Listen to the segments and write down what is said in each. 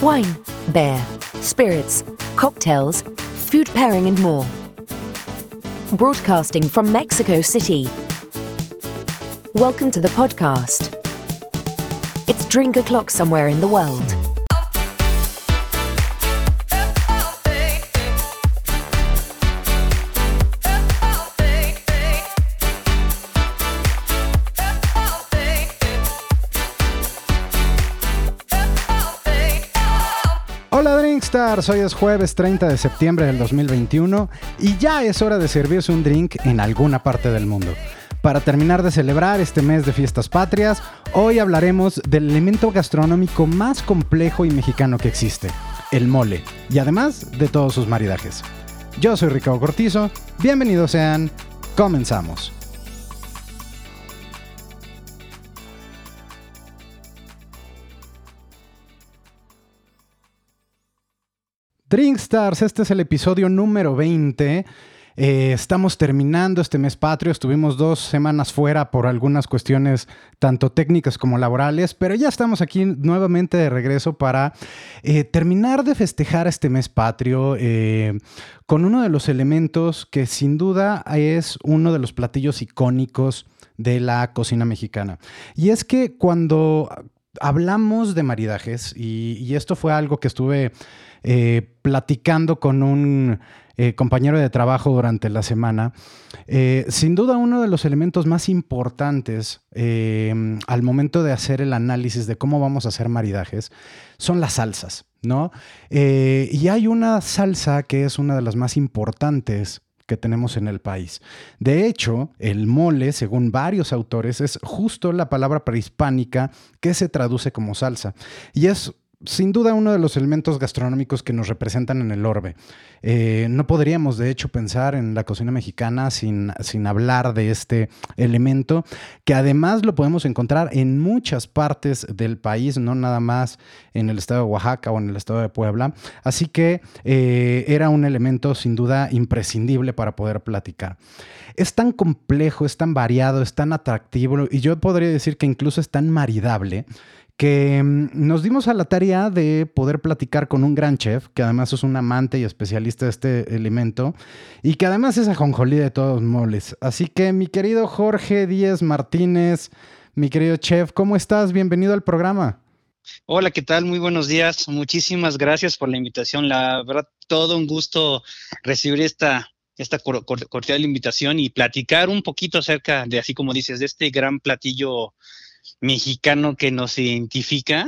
Wine, beer, spirits, cocktails, food pairing, and more. Broadcasting from Mexico City. Welcome to the podcast. It's drink o'clock somewhere in the world. Hoy es jueves 30 de septiembre del 2021 y ya es hora de servirse un drink en alguna parte del mundo. Para terminar de celebrar este mes de fiestas patrias, hoy hablaremos del elemento gastronómico más complejo y mexicano que existe, el mole, y además de todos sus maridajes. Yo soy Ricardo Cortizo, bienvenidos sean, comenzamos. Drinkstars, este es el episodio número 20. Eh, estamos terminando este mes patrio, estuvimos dos semanas fuera por algunas cuestiones tanto técnicas como laborales, pero ya estamos aquí nuevamente de regreso para eh, terminar de festejar este mes patrio eh, con uno de los elementos que sin duda es uno de los platillos icónicos de la cocina mexicana. Y es que cuando hablamos de maridajes, y, y esto fue algo que estuve eh, platicando con un eh, compañero de trabajo durante la semana, eh, sin duda uno de los elementos más importantes al momento de hacer el análisis de cómo vamos a hacer maridajes son las salsas, ¿no? y hay una salsa que es una de las más importantes que tenemos en el país. De hecho, el mole, según varios autores, es justo la palabra prehispánica que se traduce como salsa. Y es sin duda uno de los elementos gastronómicos que nos representan en el orbe. Eh, no podríamos, de hecho, pensar en la cocina mexicana sin, sin hablar de este elemento, que además lo podemos encontrar en muchas partes del país, no nada más en el estado de Oaxaca o en el estado de Puebla. Así que eh, era un elemento sin duda imprescindible para poder platicar. Es tan complejo, es tan variado, es tan atractivo y yo podría decir que incluso es tan maridable que mm, nos dimos a la tarea de poder platicar con un gran chef, que además es un amante y especialista de este elemento, y que además es ajonjolí de todos moles. Así que mi querido Jorge Díez Martínez, mi querido chef, ¿cómo estás? Bienvenido al programa. Hola, ¿qué tal? Muy buenos días. Muchísimas gracias por la invitación. La verdad, todo un gusto recibir esta, esta cordial invitación y platicar un poquito acerca de, así como dices, de este gran platillo mexicano que nos identifica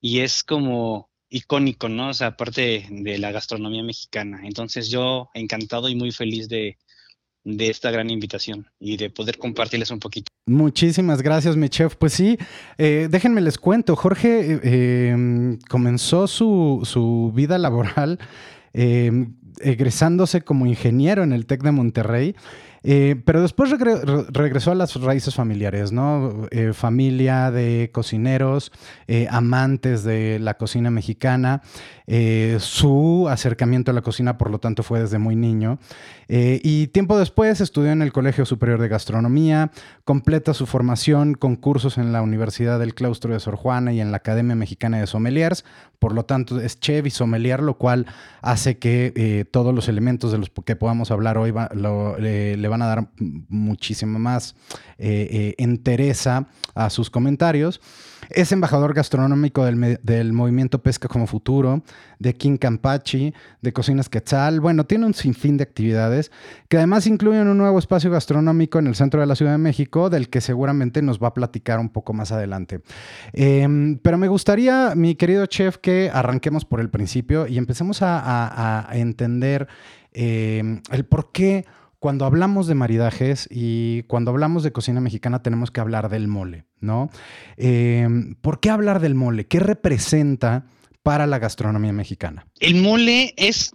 y es como icónico, ¿no? O sea, aparte de la gastronomía mexicana. Entonces yo encantado y muy feliz de, esta gran invitación y de poder compartirles un poquito. Muchísimas gracias, mi chef. Pues sí, eh, déjenme les cuento. Jorge eh, em, comenzó su, su, vida laboral em, egresándose como ingeniero en el TEC de Monterrey eh, pero después regresó a las raíces familiares, ¿no? Eh, familia de cocineros, eh, amantes de la cocina mexicana. su acercamiento a la cocina, por lo tanto, fue desde muy niño. y tiempo después estudió en el Colegio Superior de Gastronomía, completa su formación con cursos en la Universidad del Claustro de Sor Juana y en la Academia Mexicana de Sommeliers. Por lo tanto, es chef y sommelier, lo cual hace que todos los elementos de los que podamos hablar hoy le van a dar muchísima más eh, eh, a sus comentarios. Es embajador gastronómico del, movimiento Pesca como Futuro, de King Campachi, de Cocinas Quetzal. Bueno, tiene un sinfín de actividades que además incluyen un nuevo espacio gastronómico en el centro de la Ciudad de México, del que seguramente nos va a platicar un poco más adelante. Em, pero me gustaría, mi querido chef, que arranquemos por el principio y empecemos a, entender em, el por qué cuando hablamos de maridajes y cuando hablamos de cocina mexicana tenemos que hablar del mole, ¿no? Em, ¿Por qué hablar del mole? ¿Qué representa para la gastronomía mexicana? El mole es,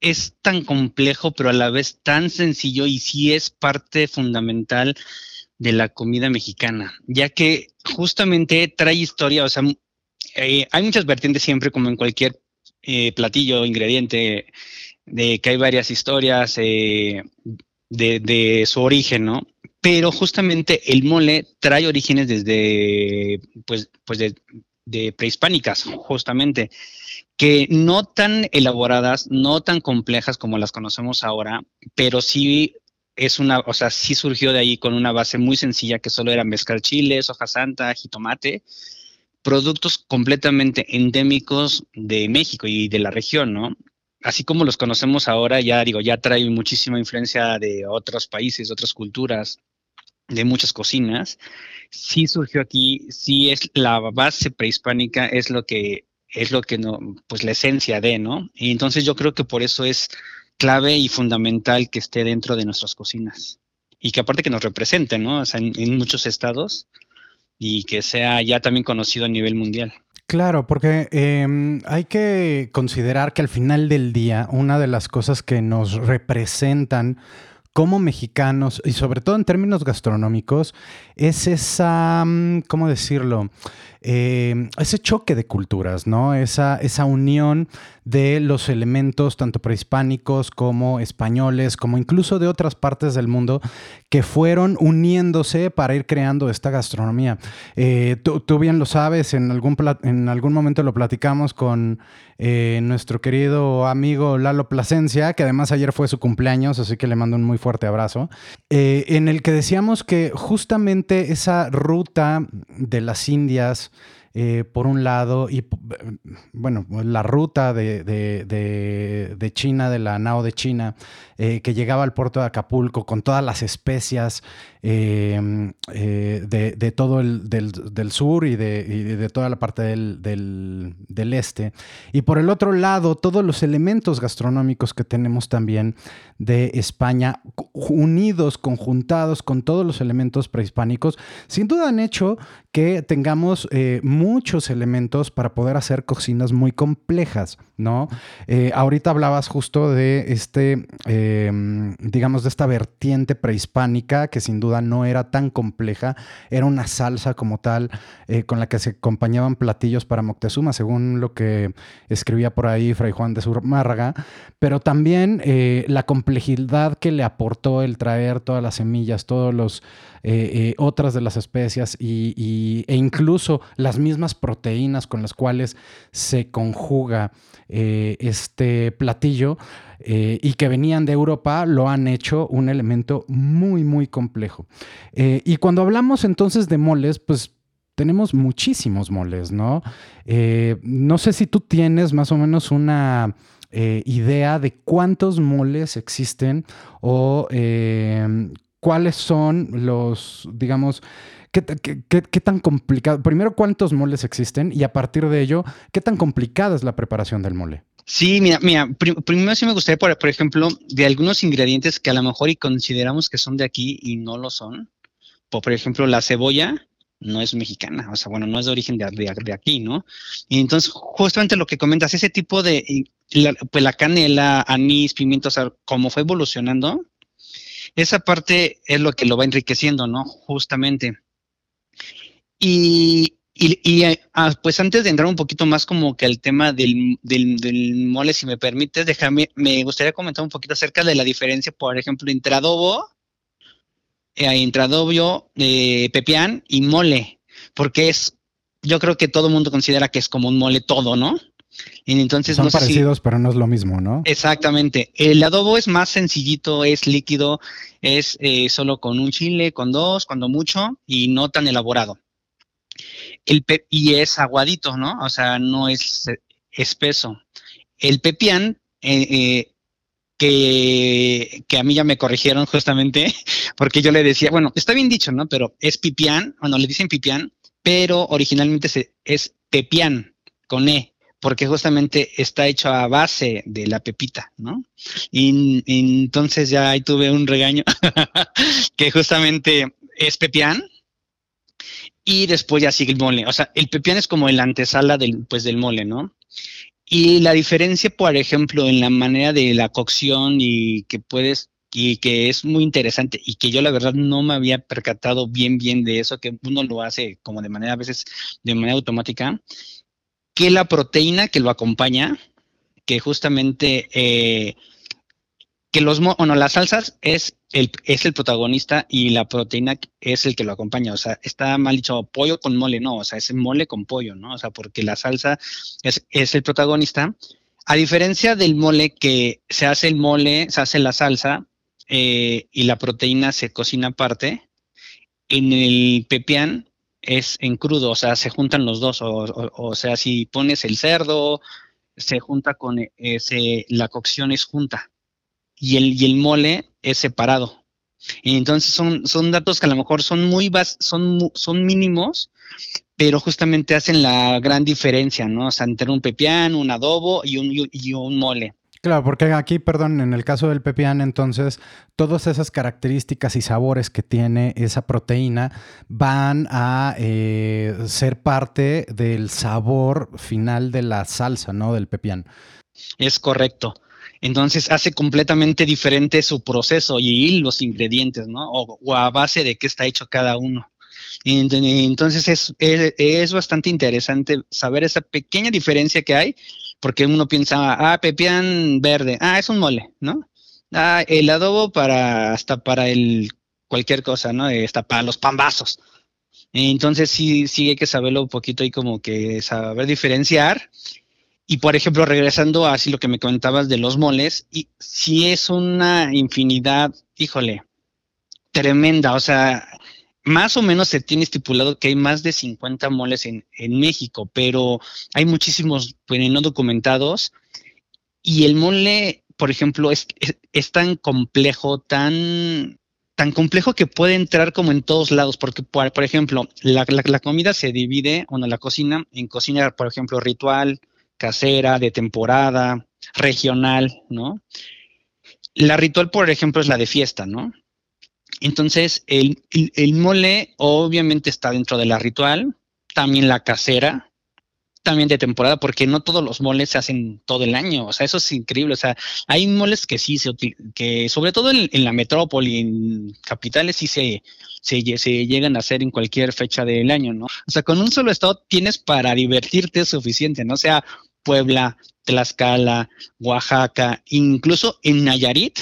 es tan complejo, pero a la vez tan sencillo y sí es parte fundamental de la comida mexicana, ya que justamente trae historia, o sea, eh, hay muchas vertientes siempre como en cualquier eh, platillo, ingrediente de que hay varias historias eh, de, su origen, ¿no? Pero justamente el mole trae orígenes desde, pues, pues de prehispánicas, justamente, que no tan elaboradas, no tan complejas como las conocemos ahora, pero sí es una, o sea, sí surgió de ahí con una base muy sencilla que solo era mezcal chiles, hoja santa, jitomate, productos completamente endémicos de México y de la región, ¿no? Así como los conocemos ahora, ya digo, ya trae muchísima influencia de otros países, de otras culturas, de muchas cocinas. Sí surgió aquí, sí es la base prehispánica, es lo que es lo que no, pues la esencia de, ¿no? Y entonces yo creo que por eso es clave y fundamental que esté dentro de nuestras cocinas. Y que aparte que nos represente, ¿no? O sea, en, muchos estados y que sea ya también conocido a nivel mundial. Claro, porque em, hay que considerar que al final del día, una de las cosas que nos representan como mexicanos, y sobre todo en términos gastronómicos, es esa, mm, ¿cómo decirlo? Eh, ese choque de culturas, ¿no? Esa, esa unión de los elementos tanto prehispánicos como españoles, como incluso de otras partes del mundo, que fueron uniéndose para ir creando esta gastronomía. Eh, tú, bien lo sabes, en algún, en algún momento lo platicamos con eh, nuestro querido amigo Lalo Plasencia, que además ayer fue su cumpleaños, así que le mando un muy fuerte abrazo, en el que decíamos que justamente esa ruta de las Indias, eh, por un lado, y bueno, la ruta de, de, China, de la nao de China, eh, que llegaba al puerto de Acapulco con todas las especias em, eh, de, todo el del, sur y, de, toda la parte del, del, este. Y por el otro lado, todos los elementos gastronómicos que tenemos también de España, unidos, conjuntados con todos los elementos prehispánicos, sin duda han hecho que tengamos muchos elementos para poder hacer cocinas muy complejas, ¿no? ahorita hablabas justo de este Em, digamos, de esta vertiente prehispánica que sin duda no era tan compleja, era una salsa como tal eh, con la que se acompañaban platillos para Moctezuma, según lo que escribía por ahí Fray Juan de Zumárraga, pero también eh, la complejidad que le aportó el traer todas las semillas, todos los eh, otras de las especias y, e incluso las mismas proteínas con las cuales se conjuga este platillo eh, y que venían de Europa lo han hecho un elemento muy, muy complejo. Eh, y cuando hablamos entonces de moles, pues tenemos muchísimos moles, ¿no? Eh, no sé si tú tienes más o menos una idea de cuántos moles existen o cuáles son los, digamos, ¿Qué, qué, tan complicado? Primero, ¿cuántos moles existen? Y a partir de ello, ¿qué tan complicada es la preparación del mole? Sí, mira, mira, primero sí me gustaría, por, por, ejemplo, de algunos ingredientes que a lo mejor y consideramos que son de aquí y no lo son. Por, ejemplo, la cebolla no es mexicana, o sea, bueno, no es de origen de, de, aquí, ¿no? Y entonces, justamente lo que comentas, ese tipo de, la, pues la canela, anís, pimiento, o sea, como fue evolucionando, esa parte es lo que lo va enriqueciendo, ¿no? Justamente. Y, y, eh, ah, pues antes de entrar un poquito más como que al tema del, mole, si me permites, déjame, me gustaría comentar un poquito acerca de la diferencia, por ejemplo, entre adobo, eh, entre adobo, eh, pepián y mole, porque es, yo creo que todo el mundo considera que es como un mole todo, ¿no? Y entonces Son parecidos, pero no es lo mismo, ¿no? Exactamente. El adobo es más sencillito, es líquido, es solo con un chile, con dos, cuando mucho, y no tan elaborado el y es aguadito, ¿no? O sea, no es espeso. El pepián, eh, eh, que, que, a mí ya me corrigieron justamente, porque yo le decía, bueno, está bien dicho, ¿no? Pero es pipián, bueno, le dicen pipián, pero originalmente es pepián, con E, porque justamente está hecho a base de la pepita, ¿no? Y, y entonces ya ahí tuve un regaño, que justamente es pepián, y después ya sigue el mole. O sea, el pepián es como el antesala del, pues, del mole, ¿no? Y la diferencia, por ejemplo, en la manera de la cocción y que puedes, y que es muy interesante y que yo la verdad no me había percatado bien, bien de eso, que uno lo hace como de manera a veces de manera automática, que la proteína que lo acompaña, que justamente eh, que los, bueno, las salsas es el, es el protagonista y la proteína es el que lo acompaña. O sea, está mal dicho pollo con mole, no, o sea, es mole con pollo, ¿no? O sea, porque la salsa es, es el protagonista. A diferencia del mole que se hace el mole, se hace la salsa eh, y la proteína se cocina aparte, en el pepián es en crudo, o sea, se juntan los dos. O, sea, si pones el cerdo, se junta con ese, la cocción es junta y el, y el mole es separado. Y entonces son, son datos que a lo mejor son muy son, son mínimos, pero justamente hacen la gran diferencia, ¿no? O sea, entre un pepián, un adobo y un, y un mole. Claro, porque aquí, perdón, en el caso del pepián, entonces, todas esas características y sabores que tiene esa proteína van a eh, ser parte del sabor final de la salsa, ¿no? Del pepián. Es correcto. Entonces hace completamente diferente su proceso y los ingredientes, ¿no? O, a base de qué está hecho cada uno. Entonces es, es, bastante interesante saber esa pequeña diferencia que hay, porque uno piensa, ah, pepián verde, ah, es un mole, ¿no? Ah, el adobo para, hasta para el cualquier cosa, ¿no? Está para los pambazos. Entonces sí, sí hay que saberlo un poquito y como que saber diferenciar y por ejemplo, regresando a así lo que me comentabas de los moles, y si es una infinidad, híjole, tremenda. O sea, más o menos se tiene estipulado que hay más de 50 moles en, México, pero hay muchísimos pues, no documentados. Y el mole, por ejemplo, es, es, tan complejo, tan, tan complejo que puede entrar como en todos lados, porque, por, ejemplo, la, la, comida se divide, bueno, la cocina, en cocina, por ejemplo, ritual, casera, de temporada, regional, ¿no? La ritual, por ejemplo, es la de fiesta, ¿no? Entonces, el, mole obviamente está dentro de la ritual, también la casera, también de temporada, porque no todos los moles se hacen todo el año, o sea, eso es increíble, o sea, hay moles que sí se que sobre todo en, la metrópoli, en capitales, sí se, se, se, llegan a hacer en cualquier fecha del año, ¿no? O sea, con un solo estado tienes para divertirte suficiente, ¿no? O sea, Puebla, Tlaxcala, Oaxaca, incluso en Nayarit,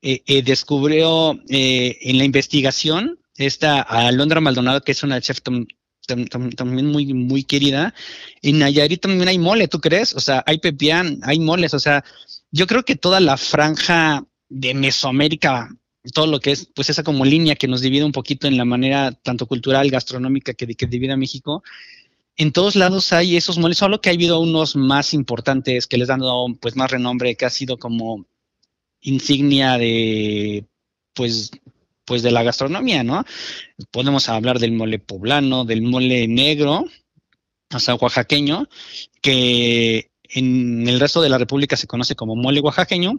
eh, eh, descubrió eh, en la investigación esta Alondra Maldonado, que es una chef también muy, muy querida. En Nayarit también hay mole, ¿tú crees? O sea, hay pepián, hay moles, o sea, yo creo que toda la franja de Mesoamérica, todo lo que es, pues esa como línea que nos divide un poquito en la manera tanto cultural, gastronómica que, que divide a México, en todos lados hay esos moles, solo que ha habido unos más importantes que les han dado pues más renombre, que ha sido como insignia de pues pues de la gastronomía, ¿no? Podemos hablar del mole poblano, del mole negro, o sea, oaxaqueño, que en el resto de la República se conoce como mole oaxaqueño,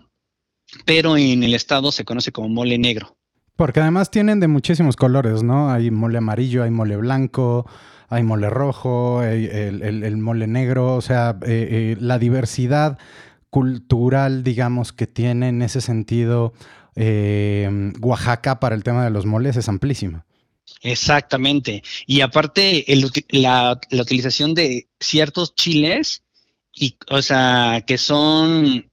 pero en el estado se conoce como mole negro. Porque además tienen de muchísimos colores, ¿no? Hay mole amarillo, hay mole blanco, hay mole rojo, el, mole negro, o sea, eh, eh, la diversidad cultural, digamos, que tiene en ese sentido eh, Oaxaca para el tema de los moles es amplísima. Exactamente. Y aparte, la, utilización de ciertos chiles, o sea, que son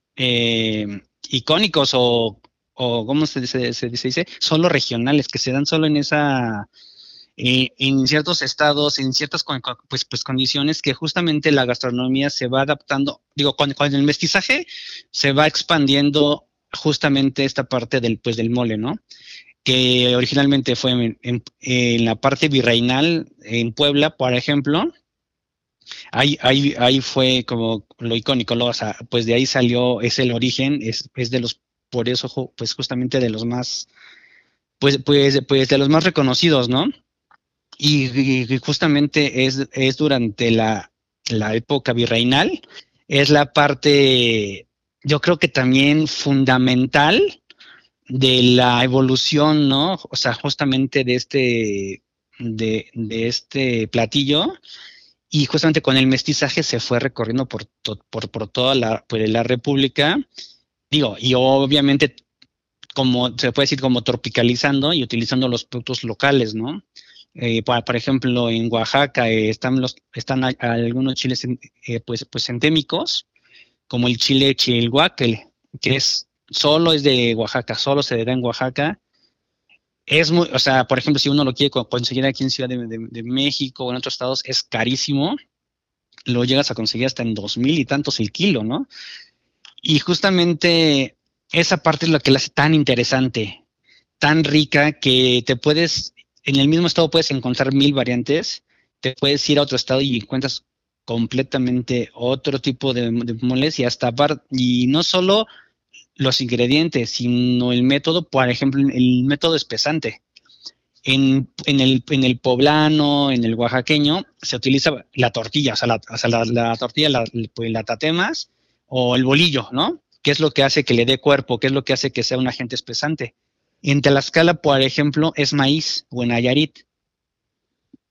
icónicos o, o ¿cómo se, se, se, dice? Solo regionales, que se dan solo en esa eh, en ciertos estados, en ciertas pues, pues, condiciones que justamente la gastronomía se va adaptando, digo, con, el mestizaje se va expandiendo justamente esta parte del, pues, del mole, ¿no? Que originalmente fue en, la parte virreinal en Puebla, por ejemplo, ahí, ahí, ahí fue como lo icónico, o sea, pues de ahí salió, es el origen, es, es de los, por eso, pues justamente de los más, pues, pues, pues de los más reconocidos, ¿no? Y, justamente es, es durante la, la, época virreinal, es la parte, yo creo que también fundamental de la evolución, ¿no? O sea, justamente de este, de, de este platillo. Y justamente con el mestizaje se fue recorriendo por, por, por toda la, pues, la República. Digo, y obviamente como se puede decir como tropicalizando y utilizando los productos locales, ¿no? Eh, por, ejemplo, en Oaxaca eh, están, los, están algunos chiles eh, pues, pues endémicos, como el chile chilhuacle, que es solo es de Oaxaca, solo se da en Oaxaca. Es muy, o sea, por ejemplo, si uno lo quiere conseguir aquí en Ciudad de, México o en otros estados, es carísimo. Lo llegas a conseguir hasta en dos mil y tantos el kilo, ¿no? Y justamente esa parte es lo que la hace tan interesante, tan rica, que te puedes, en el mismo estado puedes encontrar mil variantes, te puedes ir a otro estado y encuentras completamente otro tipo de, moles y hasta y no solo los ingredientes, sino el método, por ejemplo, el método espesante. En, en, el, en el poblano, en el oaxaqueño, se utiliza la tortilla, o sea, la, tortilla la, pues, la tatemas o el bolillo, ¿no? ¿Qué es lo que hace que le dé cuerpo? ¿Qué es lo que hace que sea un agente espesante? En Tlaxcala, por ejemplo, es maíz o en Ayarit.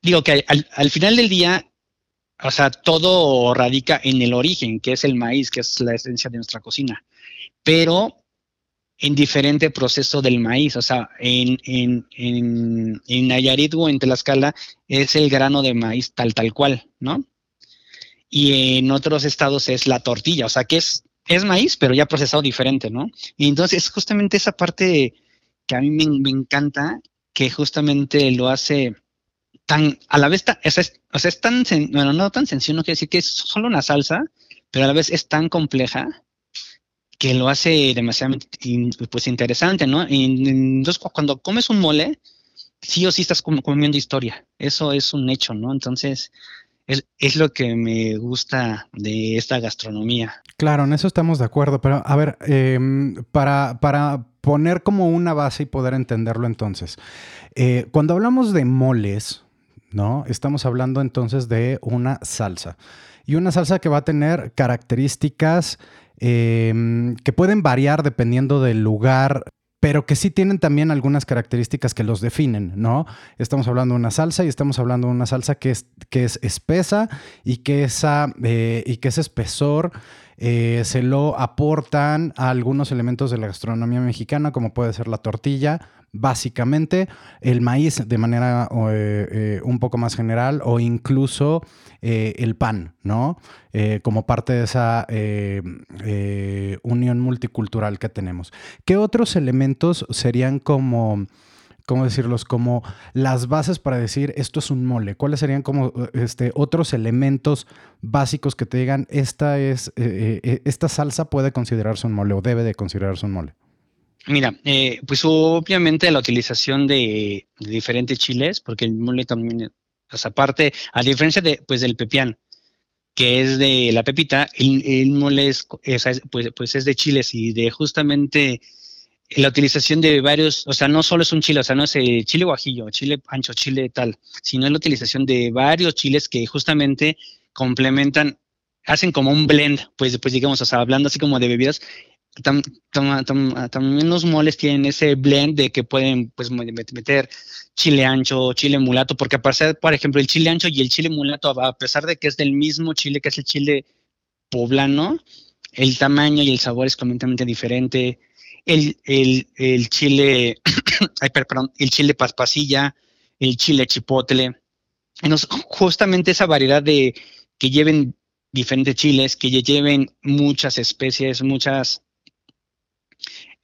Digo que al, al final del día, o sea, todo radica en el origen, que es el maíz, que es la esencia de nuestra cocina, pero en diferente proceso del maíz, o sea, en, en, en, en Nayarit o en Tlaxcala es el grano de maíz tal, tal cual, ¿no? Y en otros estados es la tortilla, o sea, que es, es maíz, pero ya procesado diferente, ¿no? Y entonces justamente esa parte que a mí me, encanta, que justamente lo hace tan, a la vez, o, sea, es, tan, bueno, no tan sencillo, no quiere decir que es solo una salsa, pero a la vez es tan compleja que lo hace demasiado pues, interesante, ¿no? Y, entonces, cuando comes un mole, sí o sí estás comiendo historia. Eso es un hecho, ¿no? Entonces, es, es, lo que me gusta de esta gastronomía. Claro, en eso estamos de acuerdo, pero a ver, em, para, para poner como una base y poder entenderlo entonces, eh, cuando hablamos de moles, ¿no? Estamos hablando entonces de una salsa. Y una salsa que va a tener características em, que pueden variar dependiendo del lugar, pero que sí tienen también algunas características que los definen, ¿no? Estamos hablando de una salsa y estamos hablando de una salsa que es, que es espesa y que, esa, eh, y que ese espesor eh, se lo aportan a algunos elementos de la gastronomía mexicana, como puede ser la tortilla, básicamente, el maíz de manera eh, eh, un poco más general o incluso el pan, ¿no? como parte de esa unión multicultural que tenemos. ¿Qué otros elementos serían como ¿cómo decirlos? Como las bases para decir esto es un mole. ¿Cuáles serían como este, otros elementos básicos que te digan esta es eh, eh, esta salsa puede considerarse un mole o debe de considerarse un mole? Mira, eh, pues obviamente la utilización de, diferentes chiles, porque el mole también, pues aparte, a diferencia de, pues del pepián, que es de la pepita, el, mole es, pues, pues es de chiles y de justamente la utilización de varios, o sea, no solo es un chile, o sea, no es eh, chile guajillo, chile ancho, chile tal, sino es la utilización de varios chiles que justamente complementan, hacen como un blend, pues, pues digamos, o sea, hablando así como de bebidas, también los moles tienen ese blend de que pueden pues meter chile ancho, chile mulato, porque a por ejemplo, el chile ancho y el chile mulato, a pesar de que es del mismo chile que es el chile poblano, el tamaño y el sabor es completamente diferente el, chile, el chile paspasilla, el chile chipotle. justamente esa variedad de que lleven diferentes chiles, que lleven muchas especies, muchas,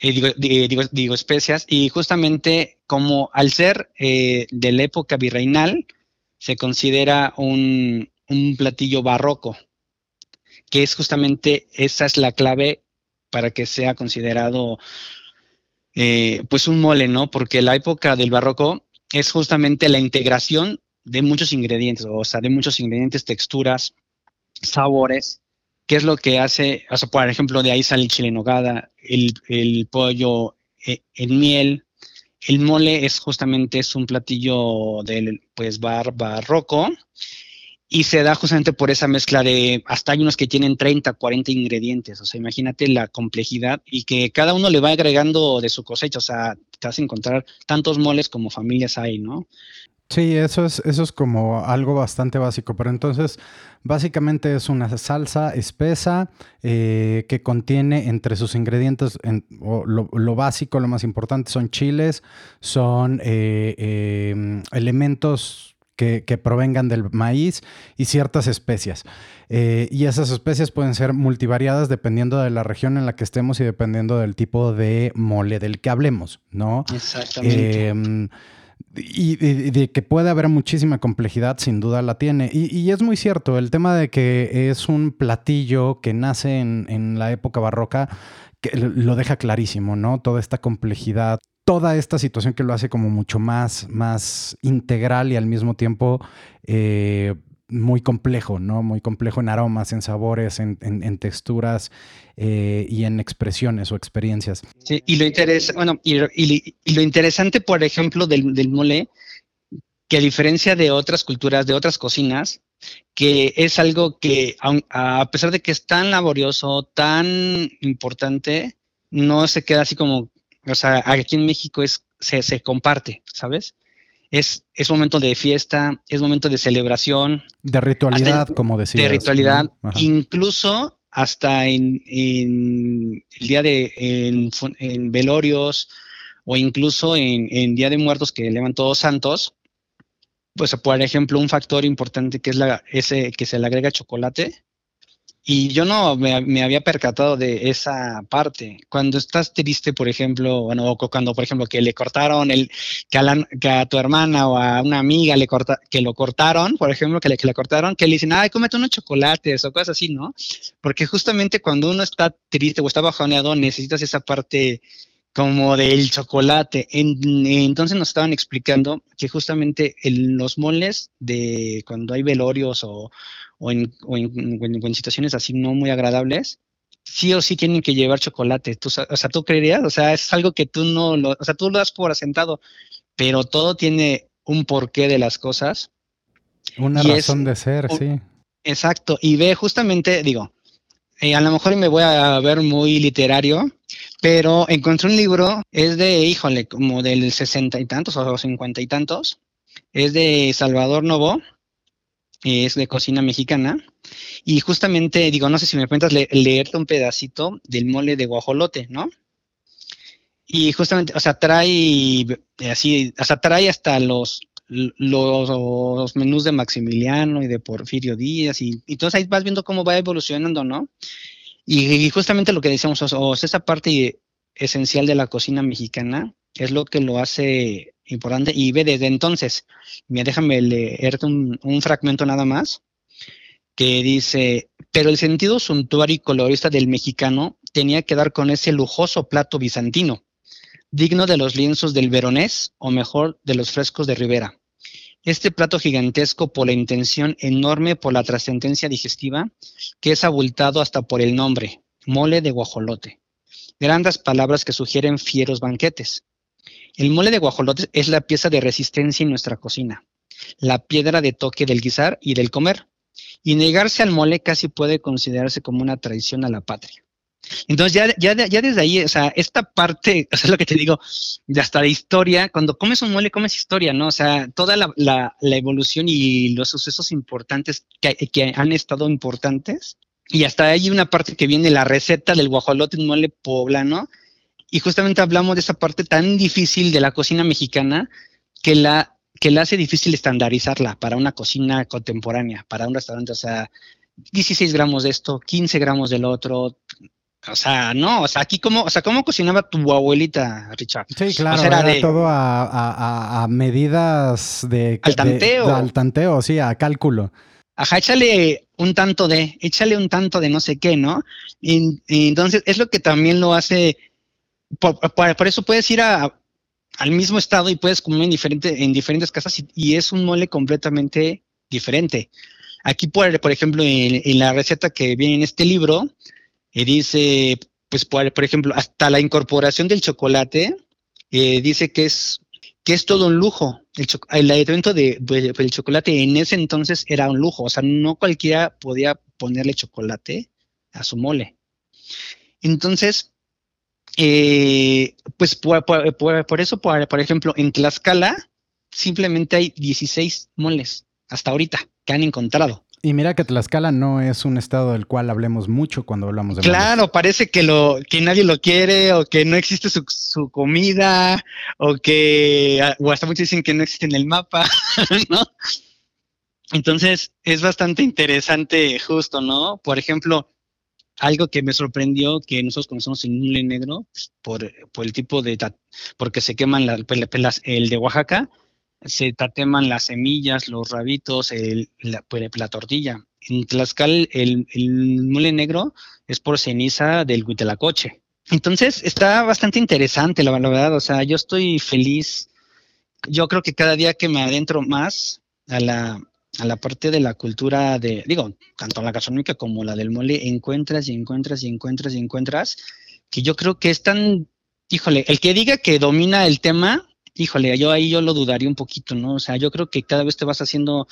eh, digo, digo, especias, y justamente como al ser eh, de la época virreinal, se considera un, un platillo barroco, que es justamente, esa es la clave para que sea considerado eh, pues un mole, ¿no? Porque la época del barroco es justamente la integración de muchos ingredientes, o sea, de muchos ingredientes, texturas, sabores, que es lo que hace, o sea, por ejemplo, de ahí sale el chile nogada, el, pollo eh, en miel. El mole es justamente es un platillo del pues bar barroco y se da justamente por esa mezcla de, hasta hay unos que tienen 30, 40 ingredientes, o sea, imagínate la complejidad y que cada uno le va agregando de su cosecha, o sea, te vas a encontrar tantos moles como familias hay, ¿no? Sí, eso es, eso es como algo bastante básico, pero entonces básicamente es una salsa espesa eh, que contiene entre sus ingredientes, lo, básico, lo más importante son chiles, son eh, eh, elementos que, provengan del maíz y ciertas especias. Eh, y esas especias pueden ser multivariadas dependiendo de la región en la que estemos y dependiendo del tipo de mole del que hablemos, ¿no? Exactamente. Y, de que puede haber muchísima complejidad, sin duda la tiene. Y, es muy cierto, el tema de que es un platillo que nace en, en la época barroca, que lo deja clarísimo, ¿no? Toda esta complejidad, toda esta situación que lo hace como mucho más, más integral y al mismo tiempo eh, muy complejo, ¿no? Muy complejo en aromas, en sabores, en, texturas eh, y en expresiones o experiencias. Sí, y lo, bueno, y, lo interesante, por ejemplo, del, mole, que a diferencia de otras culturas, de otras cocinas, que es algo que, a pesar de que es tan laborioso, tan importante, no se queda así como, o sea, aquí en México es, se, se comparte, ¿sabes? Es, es momento de fiesta, es momento de celebración. De ritualidad, como decía. De ritualidad, incluso hasta en, el día de en, velorios o incluso en, en, Día de Muertos que elevan todos santos, pues por ejemplo un factor importante que es la, ese que se le agrega chocolate, y yo no me, había percatado de esa parte. Cuando estás triste, por ejemplo, bueno, o cuando, por ejemplo, que le cortaron el, que a, tu hermana o a una amiga le corta, que lo cortaron, por ejemplo, que le, que le cortaron, que le dicen, ay, cómete unos chocolates o cosas así, ¿no? Porque justamente cuando uno está triste o está bajoneado, necesitas esa parte como del chocolate. entonces nos estaban explicando que justamente en los moles de cuando hay velorios o, o, en, o, en, situaciones así no muy agradables, sí o sí tienen que llevar chocolate. Tú, o sea, tú creerías, o sea, es algo que tú no lo, o sea, tú lo das por asentado, pero todo tiene un porqué de las cosas. Una razón de ser, sí. Exacto, y ve justamente, digo, eh, a lo mejor me voy a ver muy literario, pero encontré un libro, es de, híjole, como del sesenta y tantos o cincuenta y tantos, es de Salvador Novo, es de cocina mexicana. Y justamente, digo, no sé si me cuentas leerte un pedacito del mole de guajolote, ¿no? Y justamente, o sea, trae así, o sea, trae hasta los, los, menús de Maximiliano y de Porfirio Díaz, y, entonces ahí vas viendo cómo va evolucionando, ¿no? Y, justamente lo que decíamos, o, esa parte esencial de la cocina mexicana es lo que lo hace importante. Y ve desde entonces, mira, déjame leerte un, un fragmento nada más, que dice, pero el sentido suntuario y colorista del mexicano tenía que dar con ese lujoso plato bizantino, digno de los lienzos del Veronés o mejor de los frescos de Rivera. Este plato gigantesco por la intención enorme por la trascendencia digestiva, que es abultado hasta por el nombre, mole de guajolote. Grandes palabras que sugieren fieros banquetes. El mole de guajolotes es la pieza de resistencia en nuestra cocina, la piedra de toque del guisar y del comer. Y negarse al mole casi puede considerarse como una traición a la patria. Entonces ya, ya, ya desde ahí, o sea, esta parte, o sea, lo que te digo, ya hasta de historia, cuando comes un mole, comes historia, ¿no? O sea, toda la, evolución y los sucesos importantes que, que, han estado importantes. Y hasta ahí una parte que viene la receta del guajolote, un mole poblano, y justamente hablamos de esa parte tan difícil de la cocina mexicana que la, que la hace difícil estandarizarla para una cocina contemporánea, para un restaurante. O sea, 16 gramos de esto, 15 gramos del otro. O sea, no, o sea, aquí cómo, o sea, cómo cocinaba tu abuelita, Richard. Sí, claro, era, todo a, medidas de... Al tanteo. al tanteo, sí, a cálculo. Ajá, échale un tanto de, échale un tanto de no sé qué, ¿no? y entonces es lo que también lo hace por, eso puedes ir al mismo estado y puedes comer en, diferente, en diferentes casas y, es un mole completamente diferente. Aquí, por, por ejemplo, en, la receta que viene en este libro, eh, dice, pues, por, por, ejemplo, hasta la incorporación del chocolate, eh, dice que es, que es todo un lujo. El, el evento de, chocolate en ese entonces era un lujo, o sea, no cualquiera podía ponerle chocolate a su mole. Entonces, eh, pues por, eso, por, ejemplo, en Tlaxcala simplemente hay 16 moles hasta ahorita que han encontrado. Y mira que Tlaxcala no es un estado del cual hablemos mucho cuando hablamos de Claro, parece que lo que nadie lo quiere o que no existe su, su comida o que o hasta muchos dicen que no existe en el mapa, ¿no? Entonces, es bastante interesante justo, ¿no? Por ejemplo, algo que me sorprendió que nosotros conocemos el mule negro por, por el tipo de, porque se queman las, el de Oaxaca, se tateman las semillas, los rabitos, el, la, pues, la, tortilla. En Tlaxcal, el, el, mule negro es por ceniza del huitelacoche. Entonces, está bastante interesante, la, la verdad. O sea, yo estoy feliz. Yo creo que cada día que me adentro más a la, a la parte de la cultura de, digo, tanto la gastronómica como la del mole, encuentras y encuentras y encuentras y encuentras, que yo creo que es tan, híjole, el que diga que domina el tema, híjole, yo ahí yo lo dudaría un poquito, ¿no? O sea, yo creo que cada vez te vas haciendo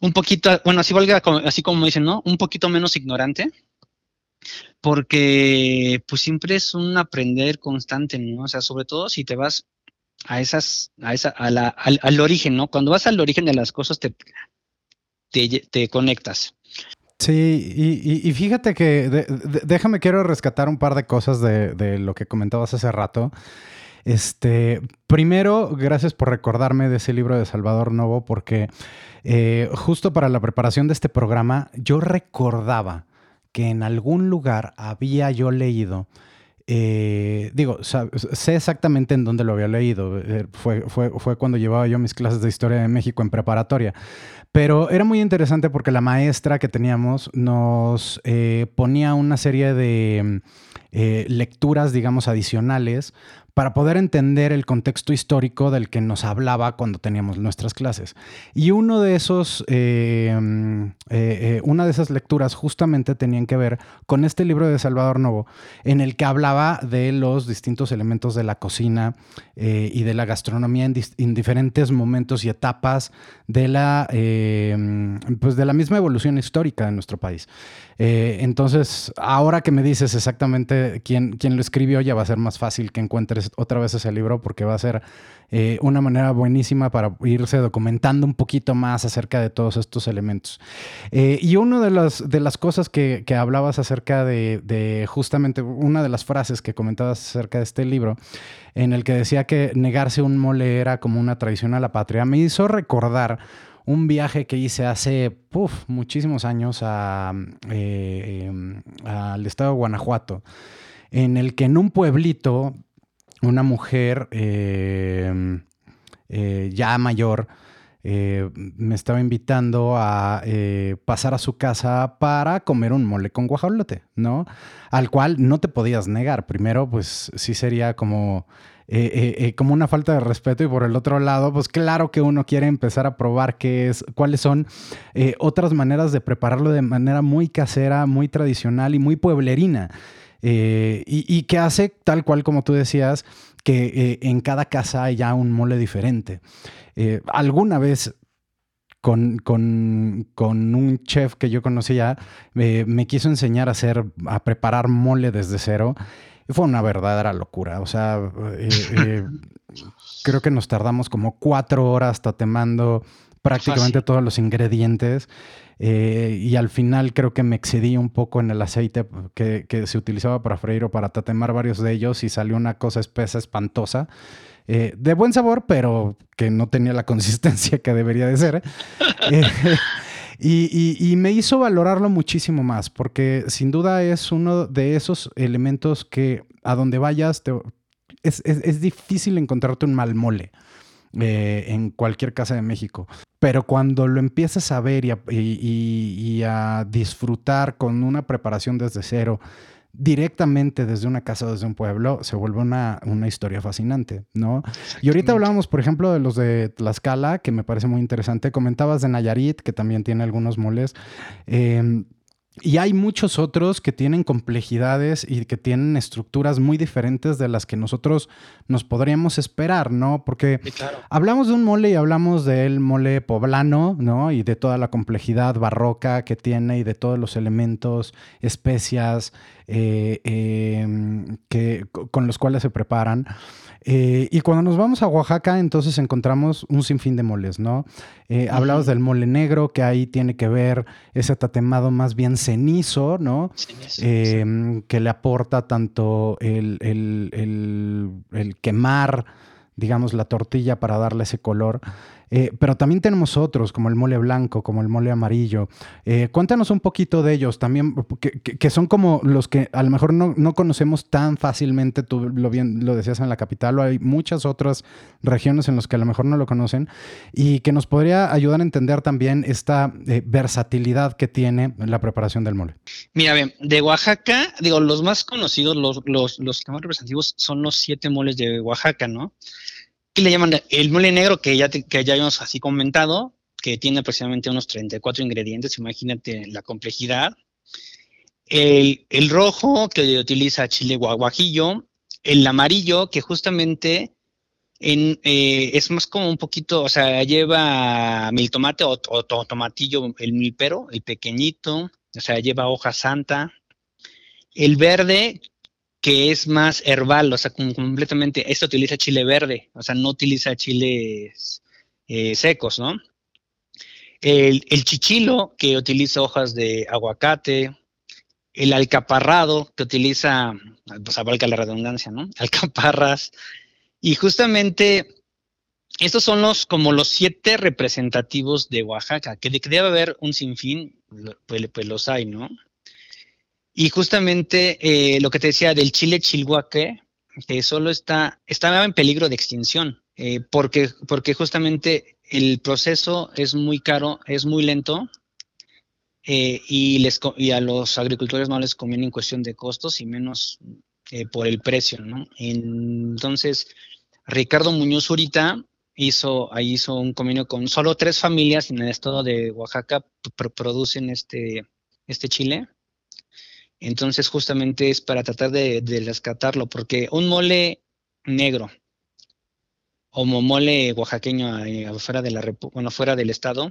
un poquito, bueno, así valga, así como dicen, ¿no? Un poquito menos ignorante, porque pues siempre es un aprender constante, ¿no? O sea, sobre todo si te vas a esas, a esa, a la, al, origen, ¿no? Cuando vas al origen de las cosas te, te, conectas. Sí, y, fíjate que déjame, quiero rescatar un par de cosas de, lo que comentabas hace rato. Este, primero, gracias por recordarme de ese libro de Salvador Novo, porque eh, justo para la preparación de este programa, yo recordaba que en algún lugar había yo leído eh, digo, sé exactamente en dónde lo había leído. Eh, fue, fue, fue, cuando llevaba yo mis clases de historia de México en preparatoria. Pero era muy interesante porque la maestra que teníamos nos eh, ponía una serie de lecturas, digamos, adicionales para poder entender el contexto histórico del que nos hablaba cuando teníamos nuestras clases. Y uno de esos, eh, eh, eh, una de esas lecturas justamente tenían que ver con este libro de Salvador Novo, en el que hablaba de los distintos elementos de la cocina y de la gastronomía en, diferentes momentos y etapas de la, pues de la misma evolución histórica de nuestro país. Entonces, ahora que me dices exactamente quién, quién lo escribió, ya va a ser más fácil que encuentres otra vez ese libro porque va a ser eh, una manera buenísima para irse documentando un poquito más acerca de todos estos elementos. Eh, y una de las, de las cosas que, hablabas acerca de, justamente una de las frases que comentabas acerca de este libro, en el que decía que negarse un mole era como una traición a la patria, me hizo recordar un viaje que hice hace muchísimos años eh, al estado de Guanajuato, en el que en un pueblito una mujer eh, eh, ya mayor eh, me estaba invitando a pasar a su casa para comer un mole con guajolote, ¿no? Al cual no te podías negar. Primero, pues sí sería como... como una falta de respeto y por el otro lado, pues claro que uno quiere empezar a probar qué es, cuáles son otras maneras de prepararlo de manera muy casera, muy tradicional y muy pueblerina. Eh, y, que hace, tal cual como tú decías, que eh, en cada casa haya un mole diferente. Eh, alguna vez con, un chef que yo conocía, me quiso enseñar a hacer, a preparar mole desde cero. Y fue una verdadera locura. O sea, creo que nos tardamos como cuatro horas tatemando prácticamente todos los ingredientes. Eh, y al final creo que me excedí un poco en el aceite que, se utilizaba para freír o para tatemar varios de ellos y salió una cosa espesa, espantosa. Eh, de buen sabor, pero que no tenía la consistencia que debería de ser. Eh, y, me hizo valorarlo muchísimo más, porque sin duda es uno de esos elementos que a donde vayas es, es, difícil encontrarte un mal mole. en cualquier casa de México. Pero cuando lo empiezas a ver y a, disfrutar con una preparación desde cero, directamente desde una casa o desde un pueblo, se vuelve una, historia fascinante, ¿no? Y ahorita hablábamos, por ejemplo, de los de Tlaxcala, que me parece muy interesante. Comentabas de Nayarit, que también tiene algunos moles. Em, y hay muchos otros que tienen complejidades y que tienen estructuras muy diferentes de las que nosotros nos podríamos esperar, ¿no? Porque hablamos de un mole y hablamos del mole poblano, ¿no? Y de toda la complejidad barroca que tiene y de todos los elementos, especias eh, em, que, con los cuales se preparan. Eh, y cuando nos vamos a Oaxaca, entonces encontramos un sinfín de moles, ¿no? Eh, hablabas del mole negro, que ahí tiene que ver ese tatemado más bien cenizo, ¿no? Em, que le aporta tanto el, el, quemar, digamos, la tortilla para darle ese color. Eh, pero también tenemos otros, como el mole blanco, como el mole amarillo. Eh, cuéntanos un poquito de ellos también, que, son como los que a lo mejor no, no, conocemos tan fácilmente, tú lo, bien, lo decías en la capital, o hay muchas otras regiones en las que a lo mejor no lo conocen, y que nos podría ayudar a entender también esta eh, versatilidad que tiene la preparación del mole. Mira, bien, de Oaxaca, digo, los más conocidos, los, los, los más representativos son los siete moles de Oaxaca, ¿no? Y le llaman el mole negro, que ya, que ya habíamos así comentado, que tiene aproximadamente unos 34 ingredientes, imagínate la complejidad. El, rojo, que utiliza chile guaguajillo. El amarillo, que justamente en, eh, es más como un poquito, o sea, lleva mil tomate o, o, tomatillo, el milpero, el pequeñito, o sea, lleva hoja santa. El verde, que es más herbal, o sea, completamente, esto utiliza chile verde, o sea, no utiliza chiles eh, secos, ¿no? El, chichilo, que utiliza hojas de aguacate, el alcaparrado, que utiliza, pues valga la redundancia, ¿no? Alcaparras, y justamente estos son los como los siete representativos de Oaxaca, que debe haber un sinfín, pues, pues los hay, ¿no? Y justamente eh, lo que te decía del chile chilhuaque, que solo está, estaba en peligro de extinción, eh, porque, porque justamente el proceso es muy caro, es muy lento, eh, y, les, y a los agricultores no les conviene en cuestión de costos y menos por el precio, ¿no? Entonces, Ricardo Muñoz Urita hizo, ahí hizo un convenio con solo tres familias en el estado de Oaxaca, producen este, este chile entonces, justamente es para tratar de, rescatarlo, porque un mole negro o mole oaxaqueño eh, fuera de la bueno, fuera del estado,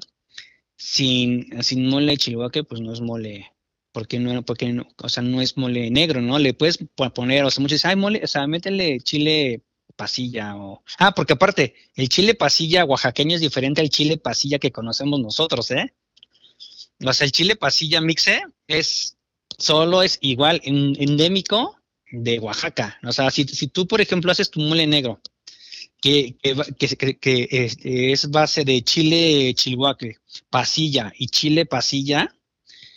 sin, sin mole chihuahua, pues no es mole, porque no, porque no, o sea, no es mole negro, ¿no? Le puedes poner, o sea, muchos dicen, ay, mole, o sea, métele chile pasilla o... Ah, porque aparte, el chile pasilla oaxaqueño es diferente al chile pasilla que conocemos nosotros, ¿eh? O sea, el chile pasilla mixe es solo es igual, endémico de Oaxaca. O sea, si, tú, por ejemplo, haces tu mole negro, que, que, es, base de chile chilhuaque, pasilla y chile pasilla,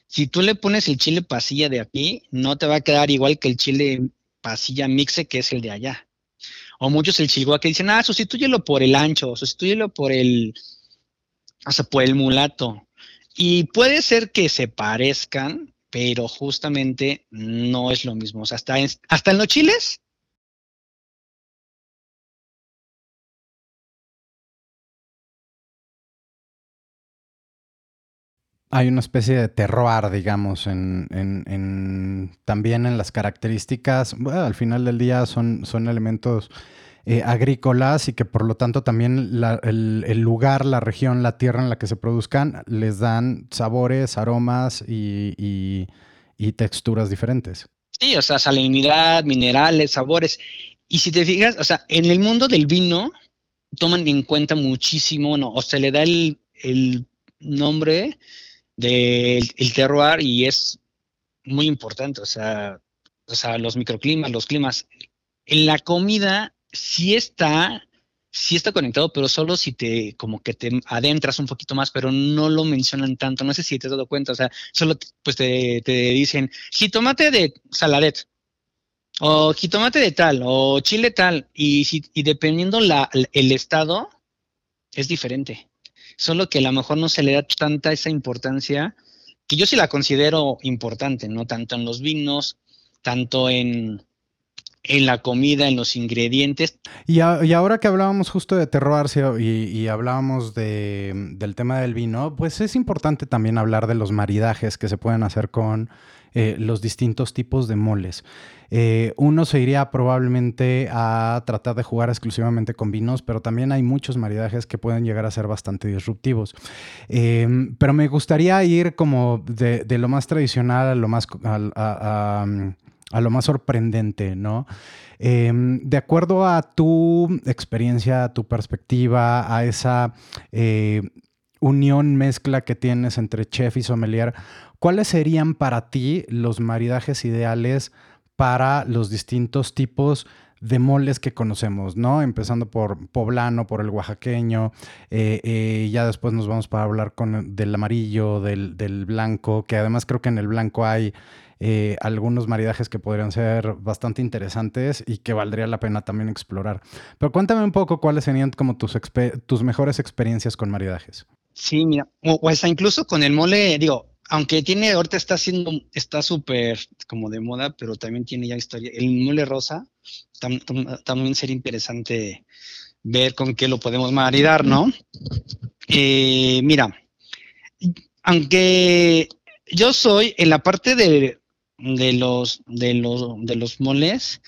si tú le pones el chile pasilla de aquí, no te va a quedar igual que el chile pasilla mixe, que es el de allá. O muchos el chilhuaque dicen, ah, sustitúyelo por el ancho, sustitúyelo por el, o sea, por el mulato. Y puede ser que se parezcan, pero justamente no es lo mismo. Hasta en, hasta en los chiles. Hay una especie de terroir, digamos, en, también en las características. al final del día son, son elementos eh, agrícolas y que por lo tanto también el, lugar, la región, la tierra en la que se produzcan les dan sabores, aromas y, texturas diferentes. Sí, o sea, salinidad, minerales, sabores. Y si te fijas, o sea, en el mundo del vino toman en cuenta muchísimo, ¿no? o se le da el, nombre del terroir y es muy importante, o sea, o sea, los microclimas, los climas. En la comida sí está, sí está conectado, pero solo si te, como que te adentras un poquito más, pero no lo mencionan tanto. No sé si te has dado cuenta, o sea, solo pues te, te dicen jitomate de saladet, o jitomate de tal, o chile tal, y, si, y dependiendo la, el estado, es diferente. Solo que a lo mejor no se le da tanta esa importancia, que yo sí la considero importante, ¿no? Tanto en los vinos, tanto en, en la comida, en los ingredientes. Y, ahora que hablábamos justo de terroir y, hablábamos del tema del vino, pues es importante también hablar de los maridajes que se pueden hacer con eh, los distintos tipos de moles. Eh, uno se iría probablemente a tratar de jugar exclusivamente con vinos, pero también hay muchos maridajes que pueden llegar a ser bastante disruptivos. Em, pero me gustaría ir como de, lo más tradicional a lo más a lo más sorprendente, ¿no? Em, de acuerdo a tu experiencia, a tu perspectiva, a esa eh, unión, mezcla que tienes entre chef y sommelier, ¿cuáles serían para ti los maridajes ideales para los distintos tipos de moles que conocemos, ¿no? Empezando por poblano, por el oaxaqueño, eh, eh, ya después nos vamos para hablar con del amarillo, del, del, blanco, que además creo que en el blanco hay eh, algunos maridajes que podrían ser bastante interesantes y que valdría la pena también explorar. Pero cuéntame un poco cuáles serían como tus, mejores experiencias con maridajes. Sí, mira, o, hasta incluso con el mole, digo, aunque tiene, ahorita está haciendo, está súper como de moda, pero también tiene ya historia. El mole rosa también sería interesante ver con qué lo podemos maridar, ¿no? Eh, mira, aunque yo soy en la parte de, de los, de los, de los moles,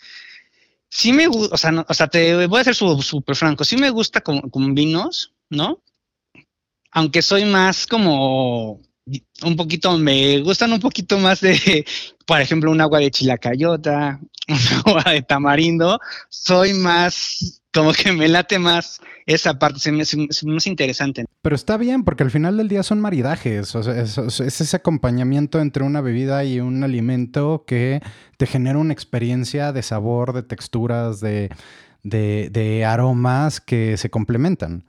sí me gusta, o sea, o sea, te voy a ser súper franco, sí me gusta con, con vinos, ¿no? Aunque soy más como un poquito, me gustan un poquito más de, por ejemplo, un agua de chilacayota, un agua de tamarindo, soy más, como que me late más esa parte, se me hace más interesante. Pero está bien, porque al final del día son maridajes, o sea, es, es, ese acompañamiento entre una bebida y un alimento que te genera una experiencia de sabor, de texturas, de, de aromas que se complementan.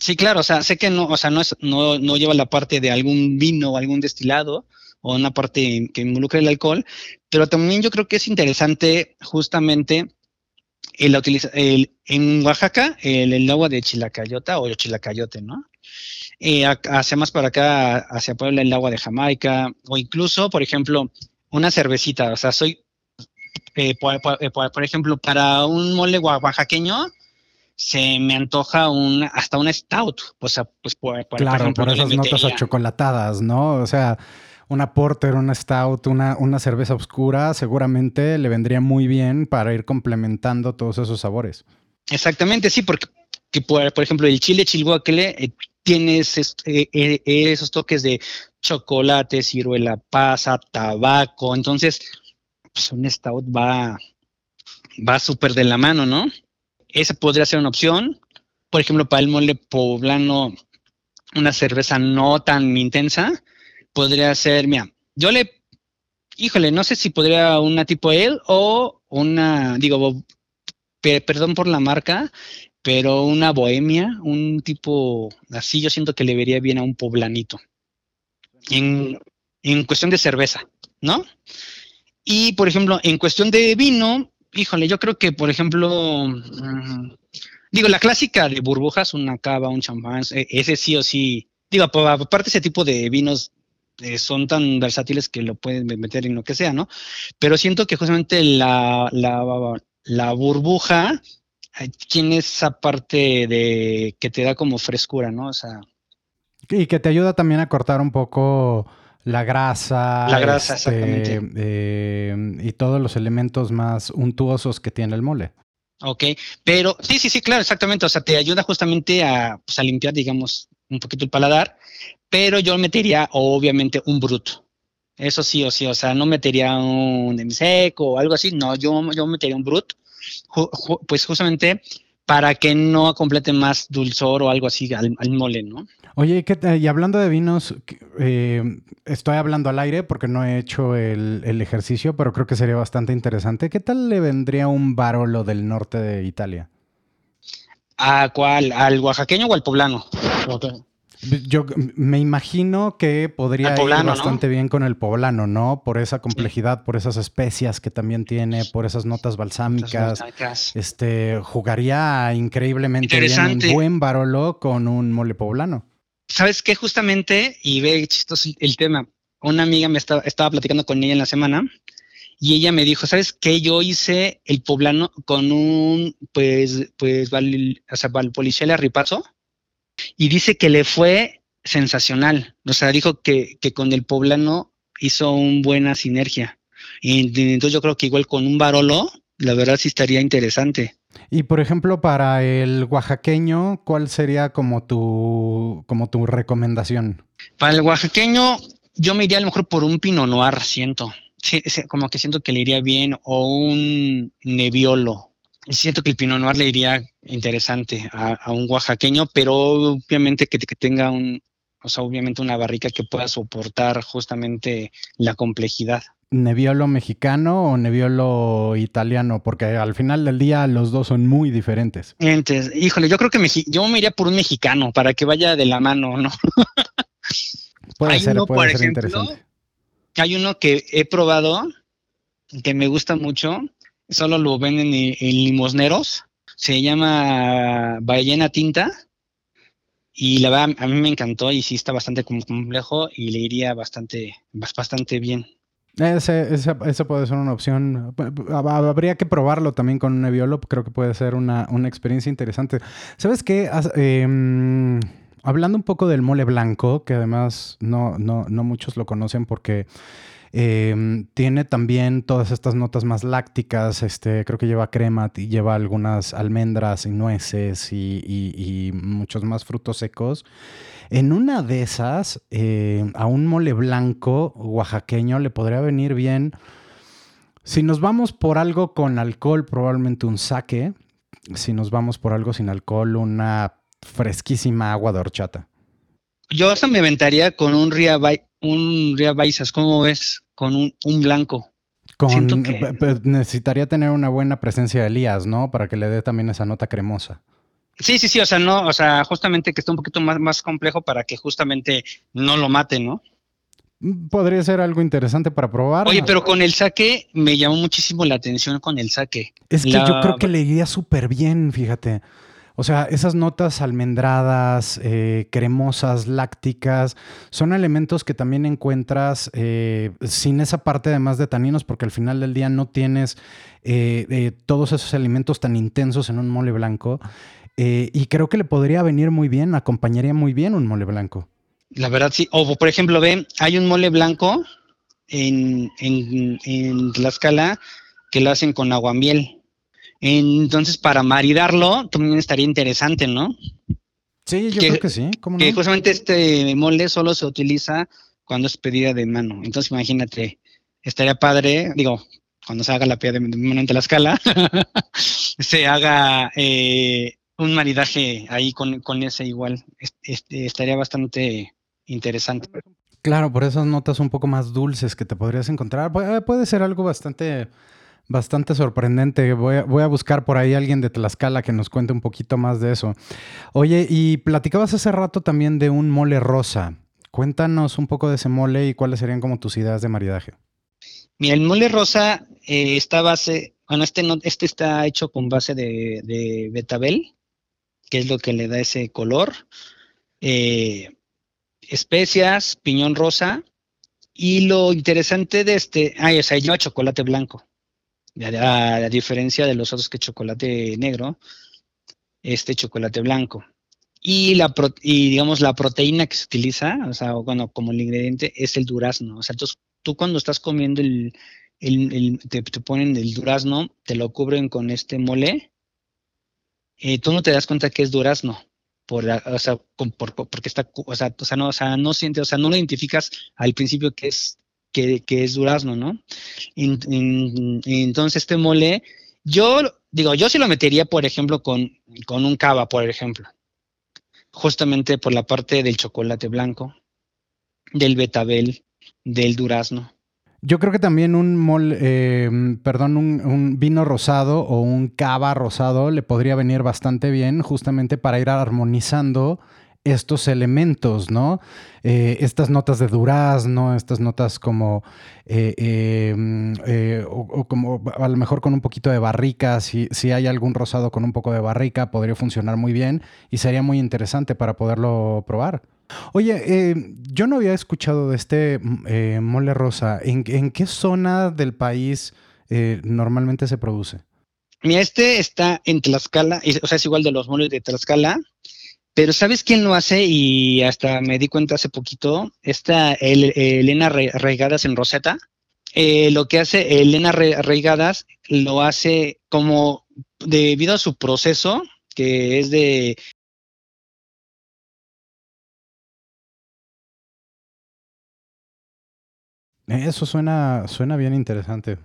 Sí, claro, o sea, sé que no, o sea, no, es, no, no lleva la parte de algún vino o algún destilado o una parte que involucre el alcohol, pero también yo creo que es interesante justamente el, el en Oaxaca el, agua de chilacayota o el chilacayote, ¿no? Eh, hacia más para acá, hacia Puebla, el agua de Jamaica, o incluso, por ejemplo, una cervecita, o sea, soy, eh, eh, por, ejemplo, para un mole oaxaqueño, se me antoja un, hasta una stout. O sea, pues por, claro, por, esas notas achocolatadas, ¿no? O sea, una porter, una stout, una, una cerveza oscura, seguramente le vendría muy bien para ir complementando todos esos sabores. Exactamente, sí, porque por, ejemplo el chile chilhuacle eh, tiene eh, eh, esos toques de chocolate, ciruela pasa, tabaco, entonces pues un stout va, va súper de la mano, ¿no? Esa podría ser una opción. Por ejemplo, para el mole poblano, una cerveza no tan intensa, podría ser, mira, yo le, híjole, no sé si podría una tipo él o una, digo, perdón por la marca, pero una bohemia, un tipo así, yo siento que le vería bien a un poblanito. En, en cuestión de cerveza, ¿no? Y, por ejemplo, en cuestión de vino, híjole, yo creo que, por ejemplo, mm, digo, la clásica de burbujas, una cava, un champán, e, ese sí o sí, digo, aparte ese tipo de vinos eh, son tan versátiles que lo pueden meter en lo que sea, ¿no? Pero siento que justamente la, la, burbuja eh, tiene esa parte de que te da como frescura, ¿no? O sea. Y que te ayuda también a cortar un poco la grasa. La grasa, este, exactamente. Eh, y todos los elementos más untuosos que tiene el mole. Ok, pero sí, sí, sí, claro, exactamente. O sea, te ayuda justamente a, pues, a limpiar, digamos, un poquito el paladar, pero yo metería, obviamente, un bruto. Eso sí o sí, o sea, no metería un seco o algo así, no, yo, yo metería un brut, pues justamente para que no complete más dulzor o algo así al, mole, ¿no? Oye, y hablando de vinos, eh, estoy hablando al aire porque no he hecho el, ejercicio, pero creo que sería bastante interesante. ¿Qué tal le vendría un Barolo del norte de Italia? ¿A cuál? ¿Al oaxaqueño o al poblano? Yo me imagino que podría ir bastante bien con el poblano, ¿no? Por esa complejidad, por esas especias que también tiene, por esas notas balsámicas. Este jugaría increíblemente bien un buen Barolo con un mole poblano. ¿Sabes qué? Justamente, y ve chistoso el tema. Una amiga me estaba, estaba platicando con ella en la semana y ella me dijo, ¿sabes qué? Yo hice el poblano con un, pues, pues, o sea, Valpolicella ripazo y dice que le fue sensacional. O sea, dijo que, que con el poblano hizo una buena sinergia. Y entonces yo creo que igual con un Barolo, la verdad sí estaría interesante. Y por ejemplo, para el oaxaqueño, ¿cuál sería como tu, como tu recomendación? Para el oaxaqueño, yo me iría a lo mejor por un Pinot Noir, siento. Como que siento que le iría bien, o un Nebbiolo. Siento que el Pinot Noir le iría interesante a, un oaxaqueño, pero obviamente que, tenga un, o sea, obviamente una barrica que pueda soportar justamente la complejidad. ¿Nebbiolo mexicano o Nebbiolo italiano? Porque al final del día los dos son muy diferentes. Entonces, híjole, yo creo que yo me iría por un mexicano para que vaya de la mano, ¿no? puede hay ser, uno, puede por ser ejemplo, interesante. Hay uno que he probado que me gusta mucho, solo lo venden en, en limosneros, se llama Ballena Tinta y la verdad a mí me encantó y sí está bastante complejo y le iría bastante, bastante bien. Ese, ese, puede ser una opción. Habría que probarlo también con un Nebbiolo. Creo que puede ser una, experiencia interesante. ¿Sabes qué? Em, hablando un poco del mole blanco, que además no, no, no muchos lo conocen porque em, tiene también todas estas notas más lácticas. Este, creo que lleva crema y lleva algunas almendras y nueces y, y muchos más frutos secos. En una de esas, eh, a un mole blanco oaxaqueño le podría venir bien. Si nos vamos por algo con alcohol, probablemente un saque. Si nos vamos por algo sin alcohol, una fresquísima agua de horchata. Yo hasta me aventaría con un Ria, un Ria Baisas, ¿cómo ves? Con un, blanco. Con, necesitaría tener una buena presencia de Elías, ¿no? Para que le dé también esa nota cremosa. Sí, sí, sí, o sea, no, o sea, justamente que esté un poquito más, más complejo para que justamente no lo mate, ¿no? Mm, podría ser algo interesante para probar. Oye, pero con el saque me llamó muchísimo la atención con el saque. Es que yo creo que le iría súper bien, fíjate. O sea, esas notas almendradas, eh, cremosas, lácticas, son elementos que también encuentras eh, sin esa parte además de taninos, porque al final del día no tienes eh, todos esos alimentos tan intensos en un mole blanco. Eh, y creo que le podría venir muy bien, acompañaría muy bien un mole blanco. La verdad, sí. O por ejemplo, ve, hay un mole blanco en, en, en Tlaxcala que lo hacen con aguamiel. Entonces, para maridarlo, también estaría interesante, ¿no? Sí, yo creo que sí. Que justamente este mole solo se utiliza cuando es pedida de mano. Entonces, imagínate, estaría padre, digo, cuando se haga la pedida de mano en Tlaxcala, se haga eh, un maridaje ahí con, ese igual. Este, estaría bastante interesante. Claro, por esas notas un poco más dulces que te podrías encontrar. Puede, ser algo bastante, bastante sorprendente. Voy a, voy a, buscar por ahí a alguien de Tlaxcala que nos cuente un poquito más de eso. Oye, y platicabas hace rato también de un mole rosa. Cuéntanos un poco de ese mole y cuáles serían como tus ideas de maridaje. Mira, el mole rosa eh, está base, bueno, este, no, este está hecho con base de, de betabel que es lo que le da ese color. Eh, especias, piñón rosa. Y lo interesante de este, ah, o sea, lleva chocolate blanco. A, diferencia de los otros que chocolate negro, este chocolate blanco. Y, la y digamos la proteína que se utiliza, o sea, bueno, como el ingrediente es el durazno. O sea, tú cuando estás comiendo el, te, te, ponen el durazno, te lo cubren con este mole eh, tú no te das cuenta que es durazno, por, o sea, porque está, o sea, o sea, no, o sea, no siente, o sea, no lo identificas al principio que es, que, es durazno, ¿no? entonces este mole, yo digo, yo sí lo metería, por ejemplo, con, con un cava, por ejemplo, justamente por la parte del chocolate blanco, del betabel, del durazno. Yo creo que también un mol, eh, perdón, un, vino rosado o un cava rosado le podría venir bastante bien justamente para ir armonizando estos elementos, ¿no? Eh, estas notas de durazno, estas notas como, eh, em, o, como a lo mejor con un poquito de barrica, si, si hay algún rosado con un poco de barrica, podría funcionar muy bien y sería muy interesante para poderlo probar. Oye, eh, yo no había escuchado de este eh, mole rosa. ¿En, qué zona del país eh, normalmente se produce? Mira, este está en Tlaxcala, o sea, es igual de los moles de Tlaxcala, pero ¿sabes quién lo hace? Y hasta me di cuenta hace poquito, está Elena Reigadas en Rosetta. lo que hace Elena Reigadas lo hace como debido a su proceso, que es de Eso suena, suena bien interesante.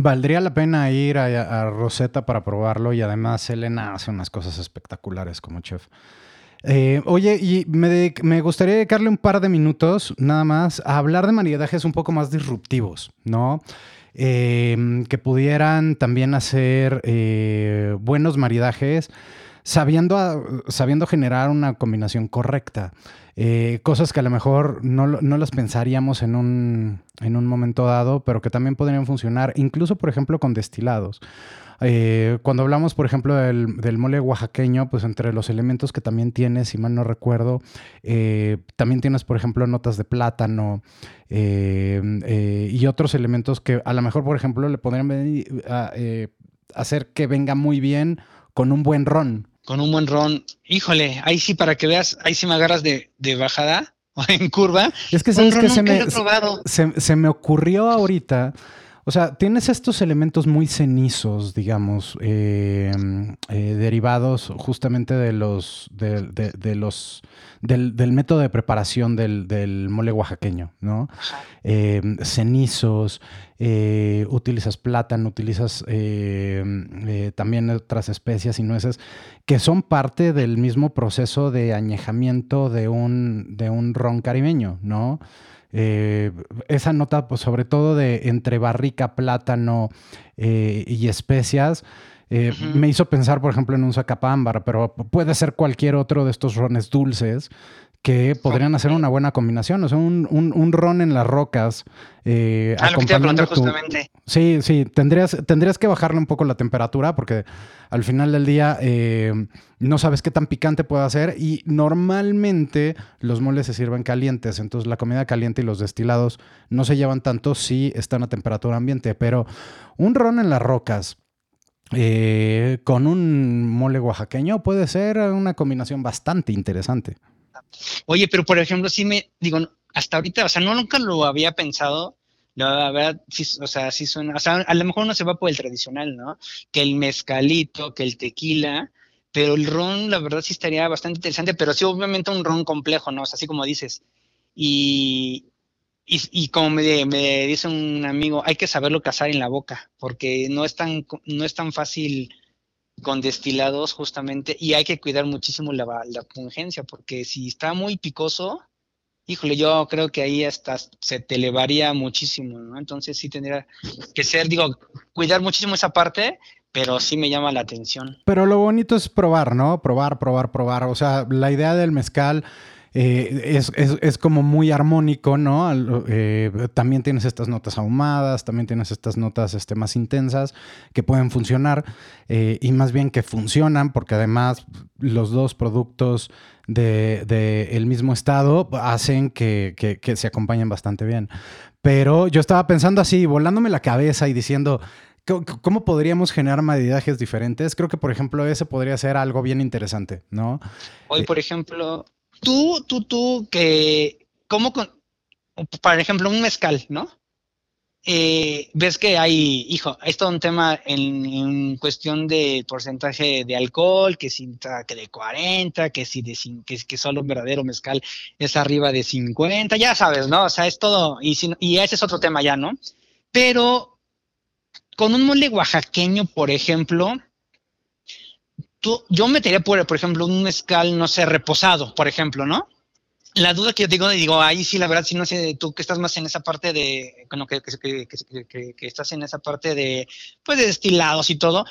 Valdría la pena ir a, Rosetta para probarlo y además Elena hace unas cosas espectaculares como chef. Eh, oye, y me, me, gustaría dedicarle un par de minutos nada más a hablar de maridajes un poco más disruptivos, ¿no? Em, que pudieran también hacer eh, buenos maridajes sabiendo, sabiendo generar una combinación correcta. Eh, cosas que a lo mejor no, las pensaríamos en un, en un momento dado, pero que también podrían funcionar, incluso por ejemplo con destilados. Eh, cuando hablamos, por ejemplo, del, mole oaxaqueño, pues entre los elementos que también tienes, si mal no recuerdo, eh, también tienes, por ejemplo, notas de plátano y otros elementos que a lo mejor, por ejemplo, le podrían hacer que venga muy bien con un buen ron. Con un buen ron. Híjole, ahí sí, para que veas, ahí sí me agarras de, bajada o en curva. Es que sabes que se me, se, se me ocurrió ahorita o sea, tienes estos elementos muy cenizos, digamos, eh, eh, derivados justamente de los, de, los del, método de preparación del, mole oaxaqueño, ¿no? Eh, cenizos, utilizas plátano, utilizas también otras especias y nueces que son parte del mismo proceso de añejamiento de un, de un ron caribeño, ¿no? Eh, esa nota, pues sobre todo de entre barrica, plátano eh, y especias, eh, me hizo pensar, por ejemplo, en un zacapámbar, pero puede ser cualquier otro de estos rones dulces que podrían hacer una buena combinación. O sea, un, ron en las rocas. Eh, ah, lo que te justamente. Sí, sí, tendrías, tendrías que bajarle un poco la temperatura porque al final del día eh, no sabes qué tan picante puede ser y normalmente los moles se sirven calientes, entonces la comida caliente y los destilados no se llevan tanto si están a temperatura ambiente, pero un ron en las rocas. Eh, con un mole oaxaqueño puede ser una combinación bastante interesante. Oye, pero por ejemplo, sí me digo, hasta ahorita, o sea, no nunca lo había pensado. La verdad, sí, o sea, sí suena, o sea, a lo mejor no se va por el tradicional, ¿no? Que el mezcalito, que el tequila, pero el ron, la verdad sí estaría bastante interesante, pero sí, obviamente un ron complejo, ¿no? O sea, así como dices. Y, y, como me, me, dice un amigo, hay que saberlo cazar en la boca, porque no es tan, no es tan fácil con destilados justamente y hay que cuidar muchísimo la, la pungencia porque si está muy picoso, híjole, yo creo que ahí hasta se te elevaría muchísimo, ¿no? Entonces sí tendría que ser, digo, cuidar muchísimo esa parte, pero sí me llama la atención. Pero lo bonito es probar, ¿no? Probar, probar, probar. O sea, la idea del mezcal eh, es, como muy armónico, ¿no? Eh, también tienes estas notas ahumadas, también tienes estas notas este, más intensas que pueden funcionar eh, y más bien que funcionan porque además los dos productos del de, el mismo estado hacen que, que se acompañen bastante bien. Pero yo estaba pensando así, volándome la cabeza y diciendo, ¿Cómo podríamos generar maridajes diferentes? Creo que, por ejemplo, ese podría ser algo bien interesante, ¿no? Hoy, por ejemplo, tú, tú, tú, que, ¿cómo, con, por ejemplo, un mezcal, ¿no? Eh, ves que hay, hijo, es todo un tema en, cuestión de porcentaje de alcohol, que si que de 40, que si de que, que solo un verdadero mezcal es arriba de 50, ya sabes, ¿no? O sea, es todo, y, y ese es otro tema ya, ¿no? Pero con un mole oaxaqueño, por ejemplo, tú, yo metería, por, por ejemplo, un mezcal, no sé, reposado, por ejemplo, ¿no? La duda que yo digo, digo, ahí sí, la verdad, sí, no sé, tú que estás más en esa parte de, bueno, que, que, que, que, estás en esa parte de, pues, de destilados y todo,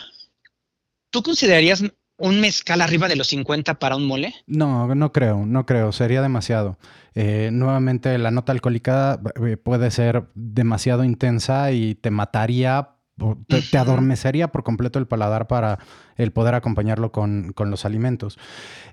¿tú considerarías un mezcal arriba de los 50 para un mole? No, no creo, no creo, sería demasiado. Eh, nuevamente, la nota alcohólica eh, puede ser demasiado intensa y te mataría te, adormecería por completo el paladar para el poder acompañarlo con, los alimentos.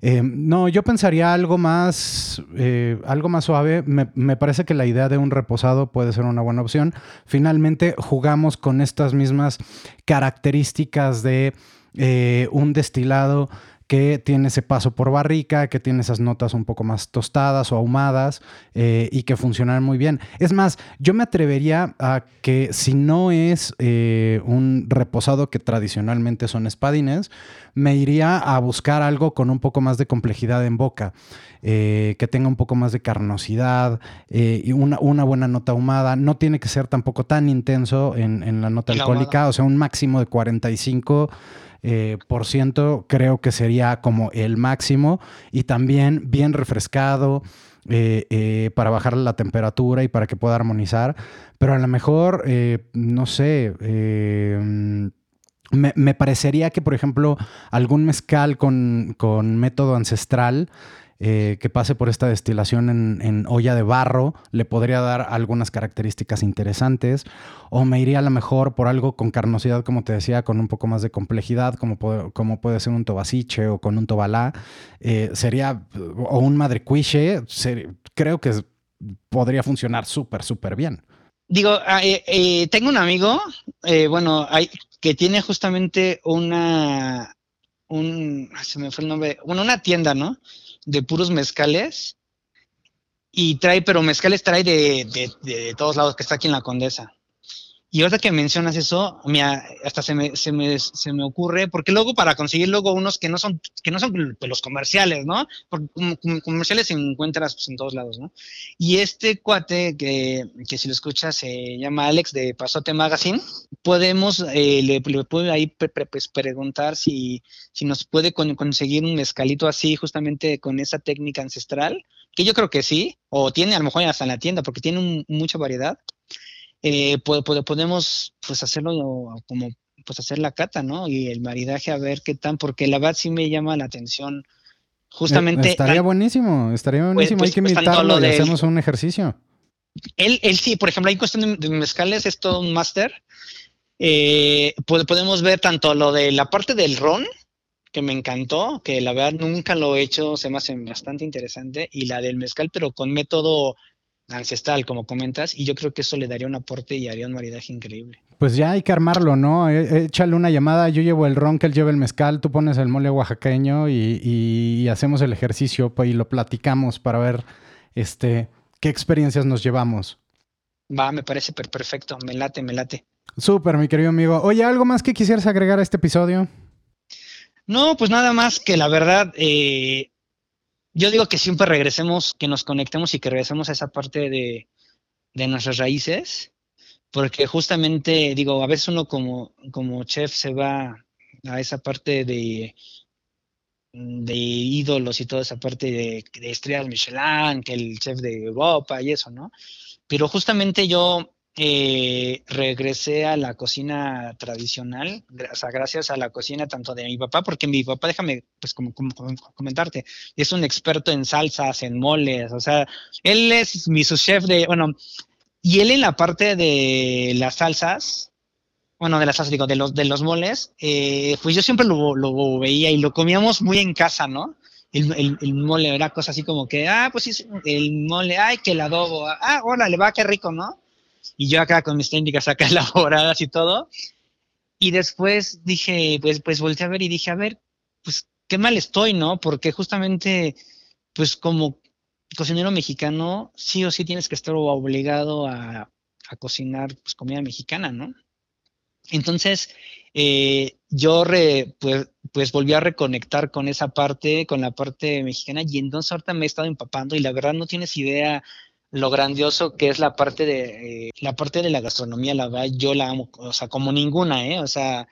Eh, no, yo pensaría algo más, eh, algo más suave. Me, parece que la idea de un reposado puede ser una buena opción. Finalmente jugamos con estas mismas características de eh, un destilado que tiene ese paso por barrica, que tiene esas notas un poco más tostadas o ahumadas eh, y que funcionan muy bien. Es más, yo me atrevería a que si no es eh, un reposado que tradicionalmente son espadines, me iría a buscar algo con un poco más de complejidad en boca, eh, que tenga un poco más de carnosidad y una, buena nota ahumada. No tiene que ser tampoco tan intenso en, la nota alcohólica, o sea, un máximo de 45 eh, por ciento creo que sería como el máximo y también bien refrescado. Eh, eh, para bajar la temperatura y para que pueda armonizar, pero a lo mejor, no sé, me, parecería que, por ejemplo, algún mezcal con, con método ancestral eh, que pase por esta destilación en, olla de barro le podría dar algunas características interesantes. O me iría a lo mejor por algo con carnosidad, como te decía, con un poco más de complejidad, como, puede, como puede ser un tobasiche o con un tobalá. Eh, sería, o un madrecuiche, creo que podría funcionar súper, súper bien. Digo, ah, eh, tengo un amigo, bueno, hay, que tiene justamente una, un, se me fue el nombre, bueno, una tienda, ¿no? De puros mezcales y trae, pero mezcales trae de, de, todos lados, que está aquí en la Condesa. Y ahora que mencionas eso, hasta se me, se, me, se me, ocurre, porque luego para conseguir luego unos que no son, que no son los comerciales, ¿no? Porque comerciales se encuentras pues, en todos lados, ¿no? Y este cuate que, que, si lo escuchas se llama Alex de Pasote Magazine, podemos, eh, le, le puedo ahí pues, preguntar si, si nos puede conseguir un mezcalito así, justamente con esa técnica ancestral, que yo creo que sí, o tiene a lo mejor hasta en la tienda, porque tiene mucha variedad eh, podemos pues hacerlo como pues hacer la cata, ¿no? Y el maridaje a ver qué tan, porque la verdad sí me llama la atención. Justamente. estaría buenísimo, estaría pues, buenísimo. Hay pues, que pues, invitarlo y hacemos un ejercicio. Él, él sí, por ejemplo, hay cuestión de, mezcales, es todo un máster. Eh, podemos ver tanto lo de la parte del ron, que me encantó, que la verdad nunca lo he hecho, se me hace bastante interesante, y la del mezcal, pero con método ancestral, como comentas, y yo creo que eso le daría un aporte y haría un maridaje increíble. Pues ya hay que armarlo, ¿no? E, échale una llamada, yo llevo el ron, que él lleva el mezcal, tú pones el mole oaxaqueño y, hacemos el ejercicio pues, y lo platicamos para ver este, qué experiencias nos llevamos. Va, me parece perfecto, me late, me late. Súper, mi querido amigo. Oye, ¿algo más que quisieras agregar a este episodio? No, pues nada más que la verdad, eh, yo digo que siempre regresemos, que nos conectemos y que regresemos a esa parte de, nuestras raíces, porque justamente, digo, a veces uno como, como chef se va a esa parte de, de ídolos y toda esa parte de, de estrellas Michelin, que el chef de Europa y eso, ¿no? Pero justamente yo eh, regresé a la cocina tradicional, o sea, gracias a la cocina tanto de mi papá, porque mi papá, déjame pues como, comentarte, es un experto en salsas, en moles, o sea, él es mi chef de, bueno, y él en la parte de las salsas, bueno, de las salsas, digo, de los, de los moles, eh, pues yo siempre lo, lo, veía y lo comíamos muy en casa, ¿no? El, el, mole era cosa así como que, ah, pues sí, el mole, ay, que el adobo, ah, órale, va, qué rico, ¿no? Y yo acá con mis técnicas acá elaboradas y todo. Y después dije, pues, pues volteé a ver y dije, a ver, pues qué mal estoy, ¿no? Porque justamente, pues como cocinero mexicano, sí o sí tienes que estar obligado a, a cocinar pues, comida mexicana, ¿no? Entonces, eh, yo pues, pues volví a reconectar con esa parte, con la parte mexicana, y entonces ahorita me he estado empapando y la verdad no tienes idea lo grandioso que es la parte de eh, la parte de la gastronomía, la verdad, yo la amo, o sea, como ninguna, ¿eh? O sea,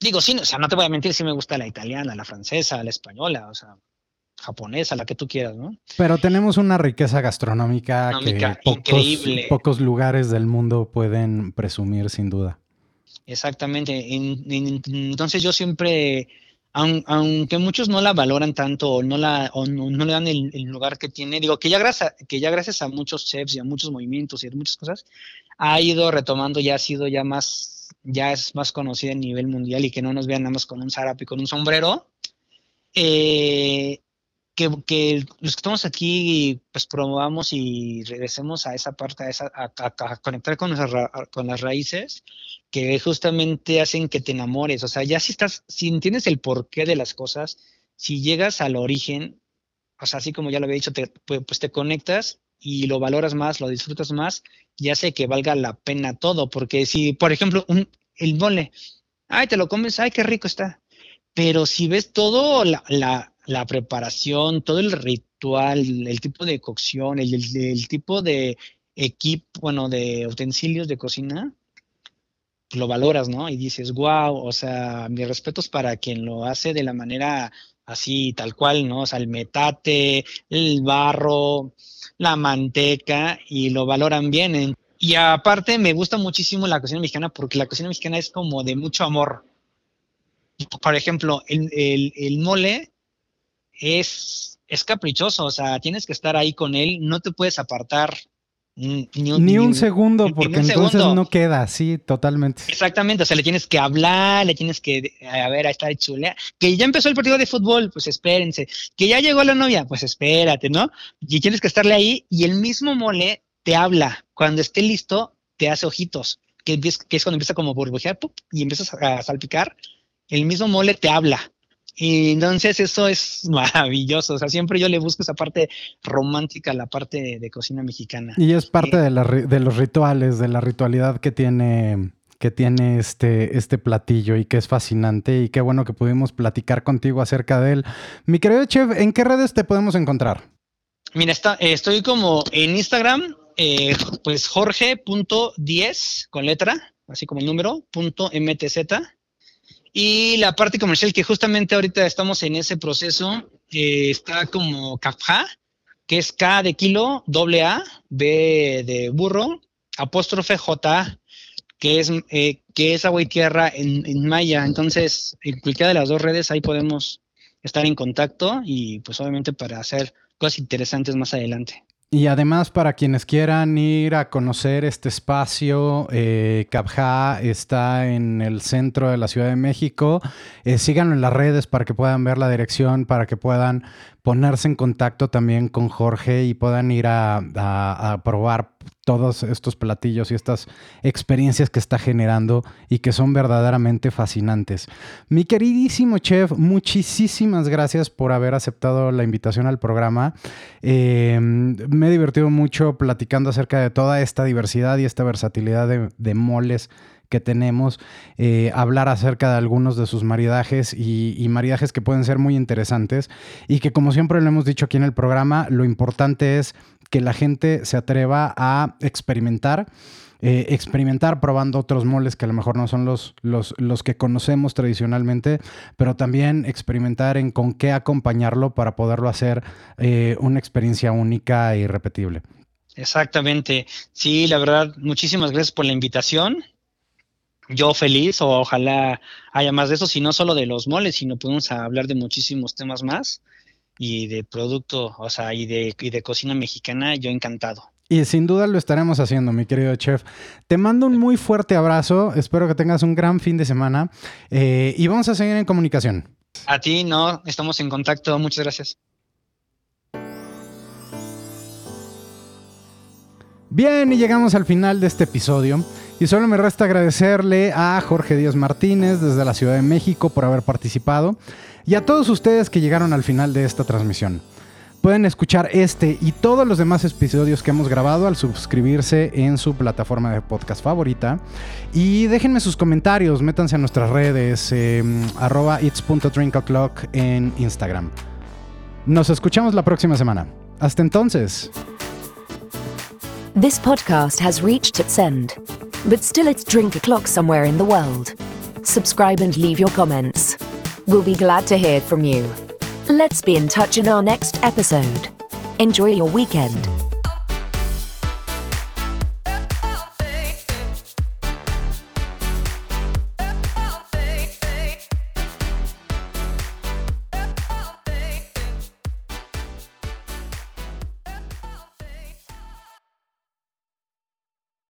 digo, sí, o sea, no te voy a mentir, sí me gusta la italiana, la francesa, la española, o sea, japonesa, la que tú quieras, ¿no? Pero tenemos una riqueza gastronómica, que pocos, pocos, lugares del mundo pueden presumir, sin duda. Exactamente. entonces yo siempre aunque muchos no la valoran tanto o no, la, no, le dan el, lugar que tiene, digo que ya, gracias, que ya gracias a muchos chefs y a muchos movimientos y a muchas cosas, ha ido retomando, ya ha sido ya más, ya es más conocida a nivel mundial y que no nos vean nada más con un zarape y con un sombrero. Eh, que, que, los que estamos aquí pues promovamos y regresemos a esa parte, a, esa, a, conectar con, con las raíces que justamente hacen que te enamores. O sea, ya si estás, si entiendes el porqué de las cosas, si llegas al origen, o sea, así como ya lo había dicho, te, pues, te conectas y lo valoras más, lo disfrutas más, y hace que valga la pena todo, porque si, por ejemplo, un, el mole, ay, te lo comes, ay, qué rico está, pero si ves todo la, la, la preparación, todo el ritual, el tipo de cocción, el, el tipo de equipo, bueno, de utensilios de cocina, lo valoras, ¿no? Y dices, wow, o sea, mis respetos para quien lo hace de la manera así, tal cual, ¿no? O sea, el metate, el barro, la manteca, y lo valoran bien. Y aparte, me gusta muchísimo la cocina mexicana porque la cocina mexicana es como de mucho amor. Por ejemplo, el, el, el mole es, es caprichoso, o sea, tienes que estar ahí con él, no te puedes apartar ni un, ni un segundo, porque un entonces segundo. no queda, sí, totalmente. Exactamente, o sea, le tienes que hablar, le tienes que, a ver, ahí está chulea. Que ya empezó el partido de fútbol, pues espérense. Que ya llegó la novia, pues espérate, ¿no? Y tienes que estarle ahí y el mismo mole te habla. Cuando esté listo, te hace ojitos, que, que es cuando empieza como burbujear y empiezas a salpicar. El mismo mole te habla y entonces eso es maravilloso. O sea, siempre yo le busco esa parte romántica, la parte de, cocina mexicana. Y es parte de, la, de, los rituales, de la ritualidad que tiene que tiene este, este platillo y que es fascinante y qué bueno que pudimos platicar contigo acerca de él. Mi querido chef, ¿en qué redes te podemos encontrar? Mira, está, estoy como en Instagram, eh, pues jorge.10 con letra, así como el número, punto MTZ. Y la parte comercial, que justamente ahorita estamos en ese proceso, eh, está como CAFA, que es K de kilo, doble A, B de burro, apóstrofe J, que es, eh, que es agua y tierra en, en, maya. Entonces, en cualquiera de las dos redes ahí podemos estar en contacto y pues obviamente para hacer cosas interesantes más adelante. Y además, para quienes quieran ir a conocer este espacio, eh, Cabja está en el centro de la Ciudad de México. Eh, síganlo en las redes para que puedan ver la dirección, para que puedan ponerse en contacto también con Jorge y puedan ir a, probar todos estos platillos y estas experiencias que está generando y que son verdaderamente fascinantes. Mi queridísimo chef, muchísimas gracias por haber aceptado la invitación al programa. Eh, me he divertido mucho platicando acerca de toda esta diversidad y esta versatilidad de moles que tenemos, eh, hablar acerca de algunos de sus maridajes y, y, maridajes que pueden ser muy interesantes y que como siempre lo hemos dicho aquí en el programa, lo importante es que la gente se atreva a experimentar. Eh, experimentar probando otros moles que a lo mejor no son los, los, los, que conocemos tradicionalmente, pero también experimentar en con qué acompañarlo para poderlo hacer eh, una experiencia única e irrepetible. Exactamente. Sí, la verdad, muchísimas gracias por la invitación yo feliz o ojalá haya más de eso, si no solo de los moles, sino podemos hablar de muchísimos temas más y de producto, o sea, y de, y de cocina mexicana, yo encantado. Y sin duda lo estaremos haciendo, mi querido chef. Te mando un muy fuerte abrazo, espero que tengas un gran fin de semana eh, y vamos a seguir en comunicación. A ti, no, estamos en contacto, muchas gracias. Bien, y llegamos al final de este episodio. Y solo me resta agradecerle a Jorge Díaz Martínez desde la Ciudad de México por haber participado y a todos ustedes que llegaron al final de esta transmisión. Pueden escuchar este y todos los demás episodios que hemos grabado al suscribirse en su plataforma de podcast favorita. Y déjenme sus comentarios, métanse a nuestras redes, eh, arroba it's.drinkoclock en Instagram. Nos escuchamos la próxima semana. Hasta entonces. This podcast has reached its end, but still it's drink o'clock somewhere in the world. Subscribe and leave your comments. We'll be glad to hear from you. Let's be in touch in our next episode. Enjoy your weekend.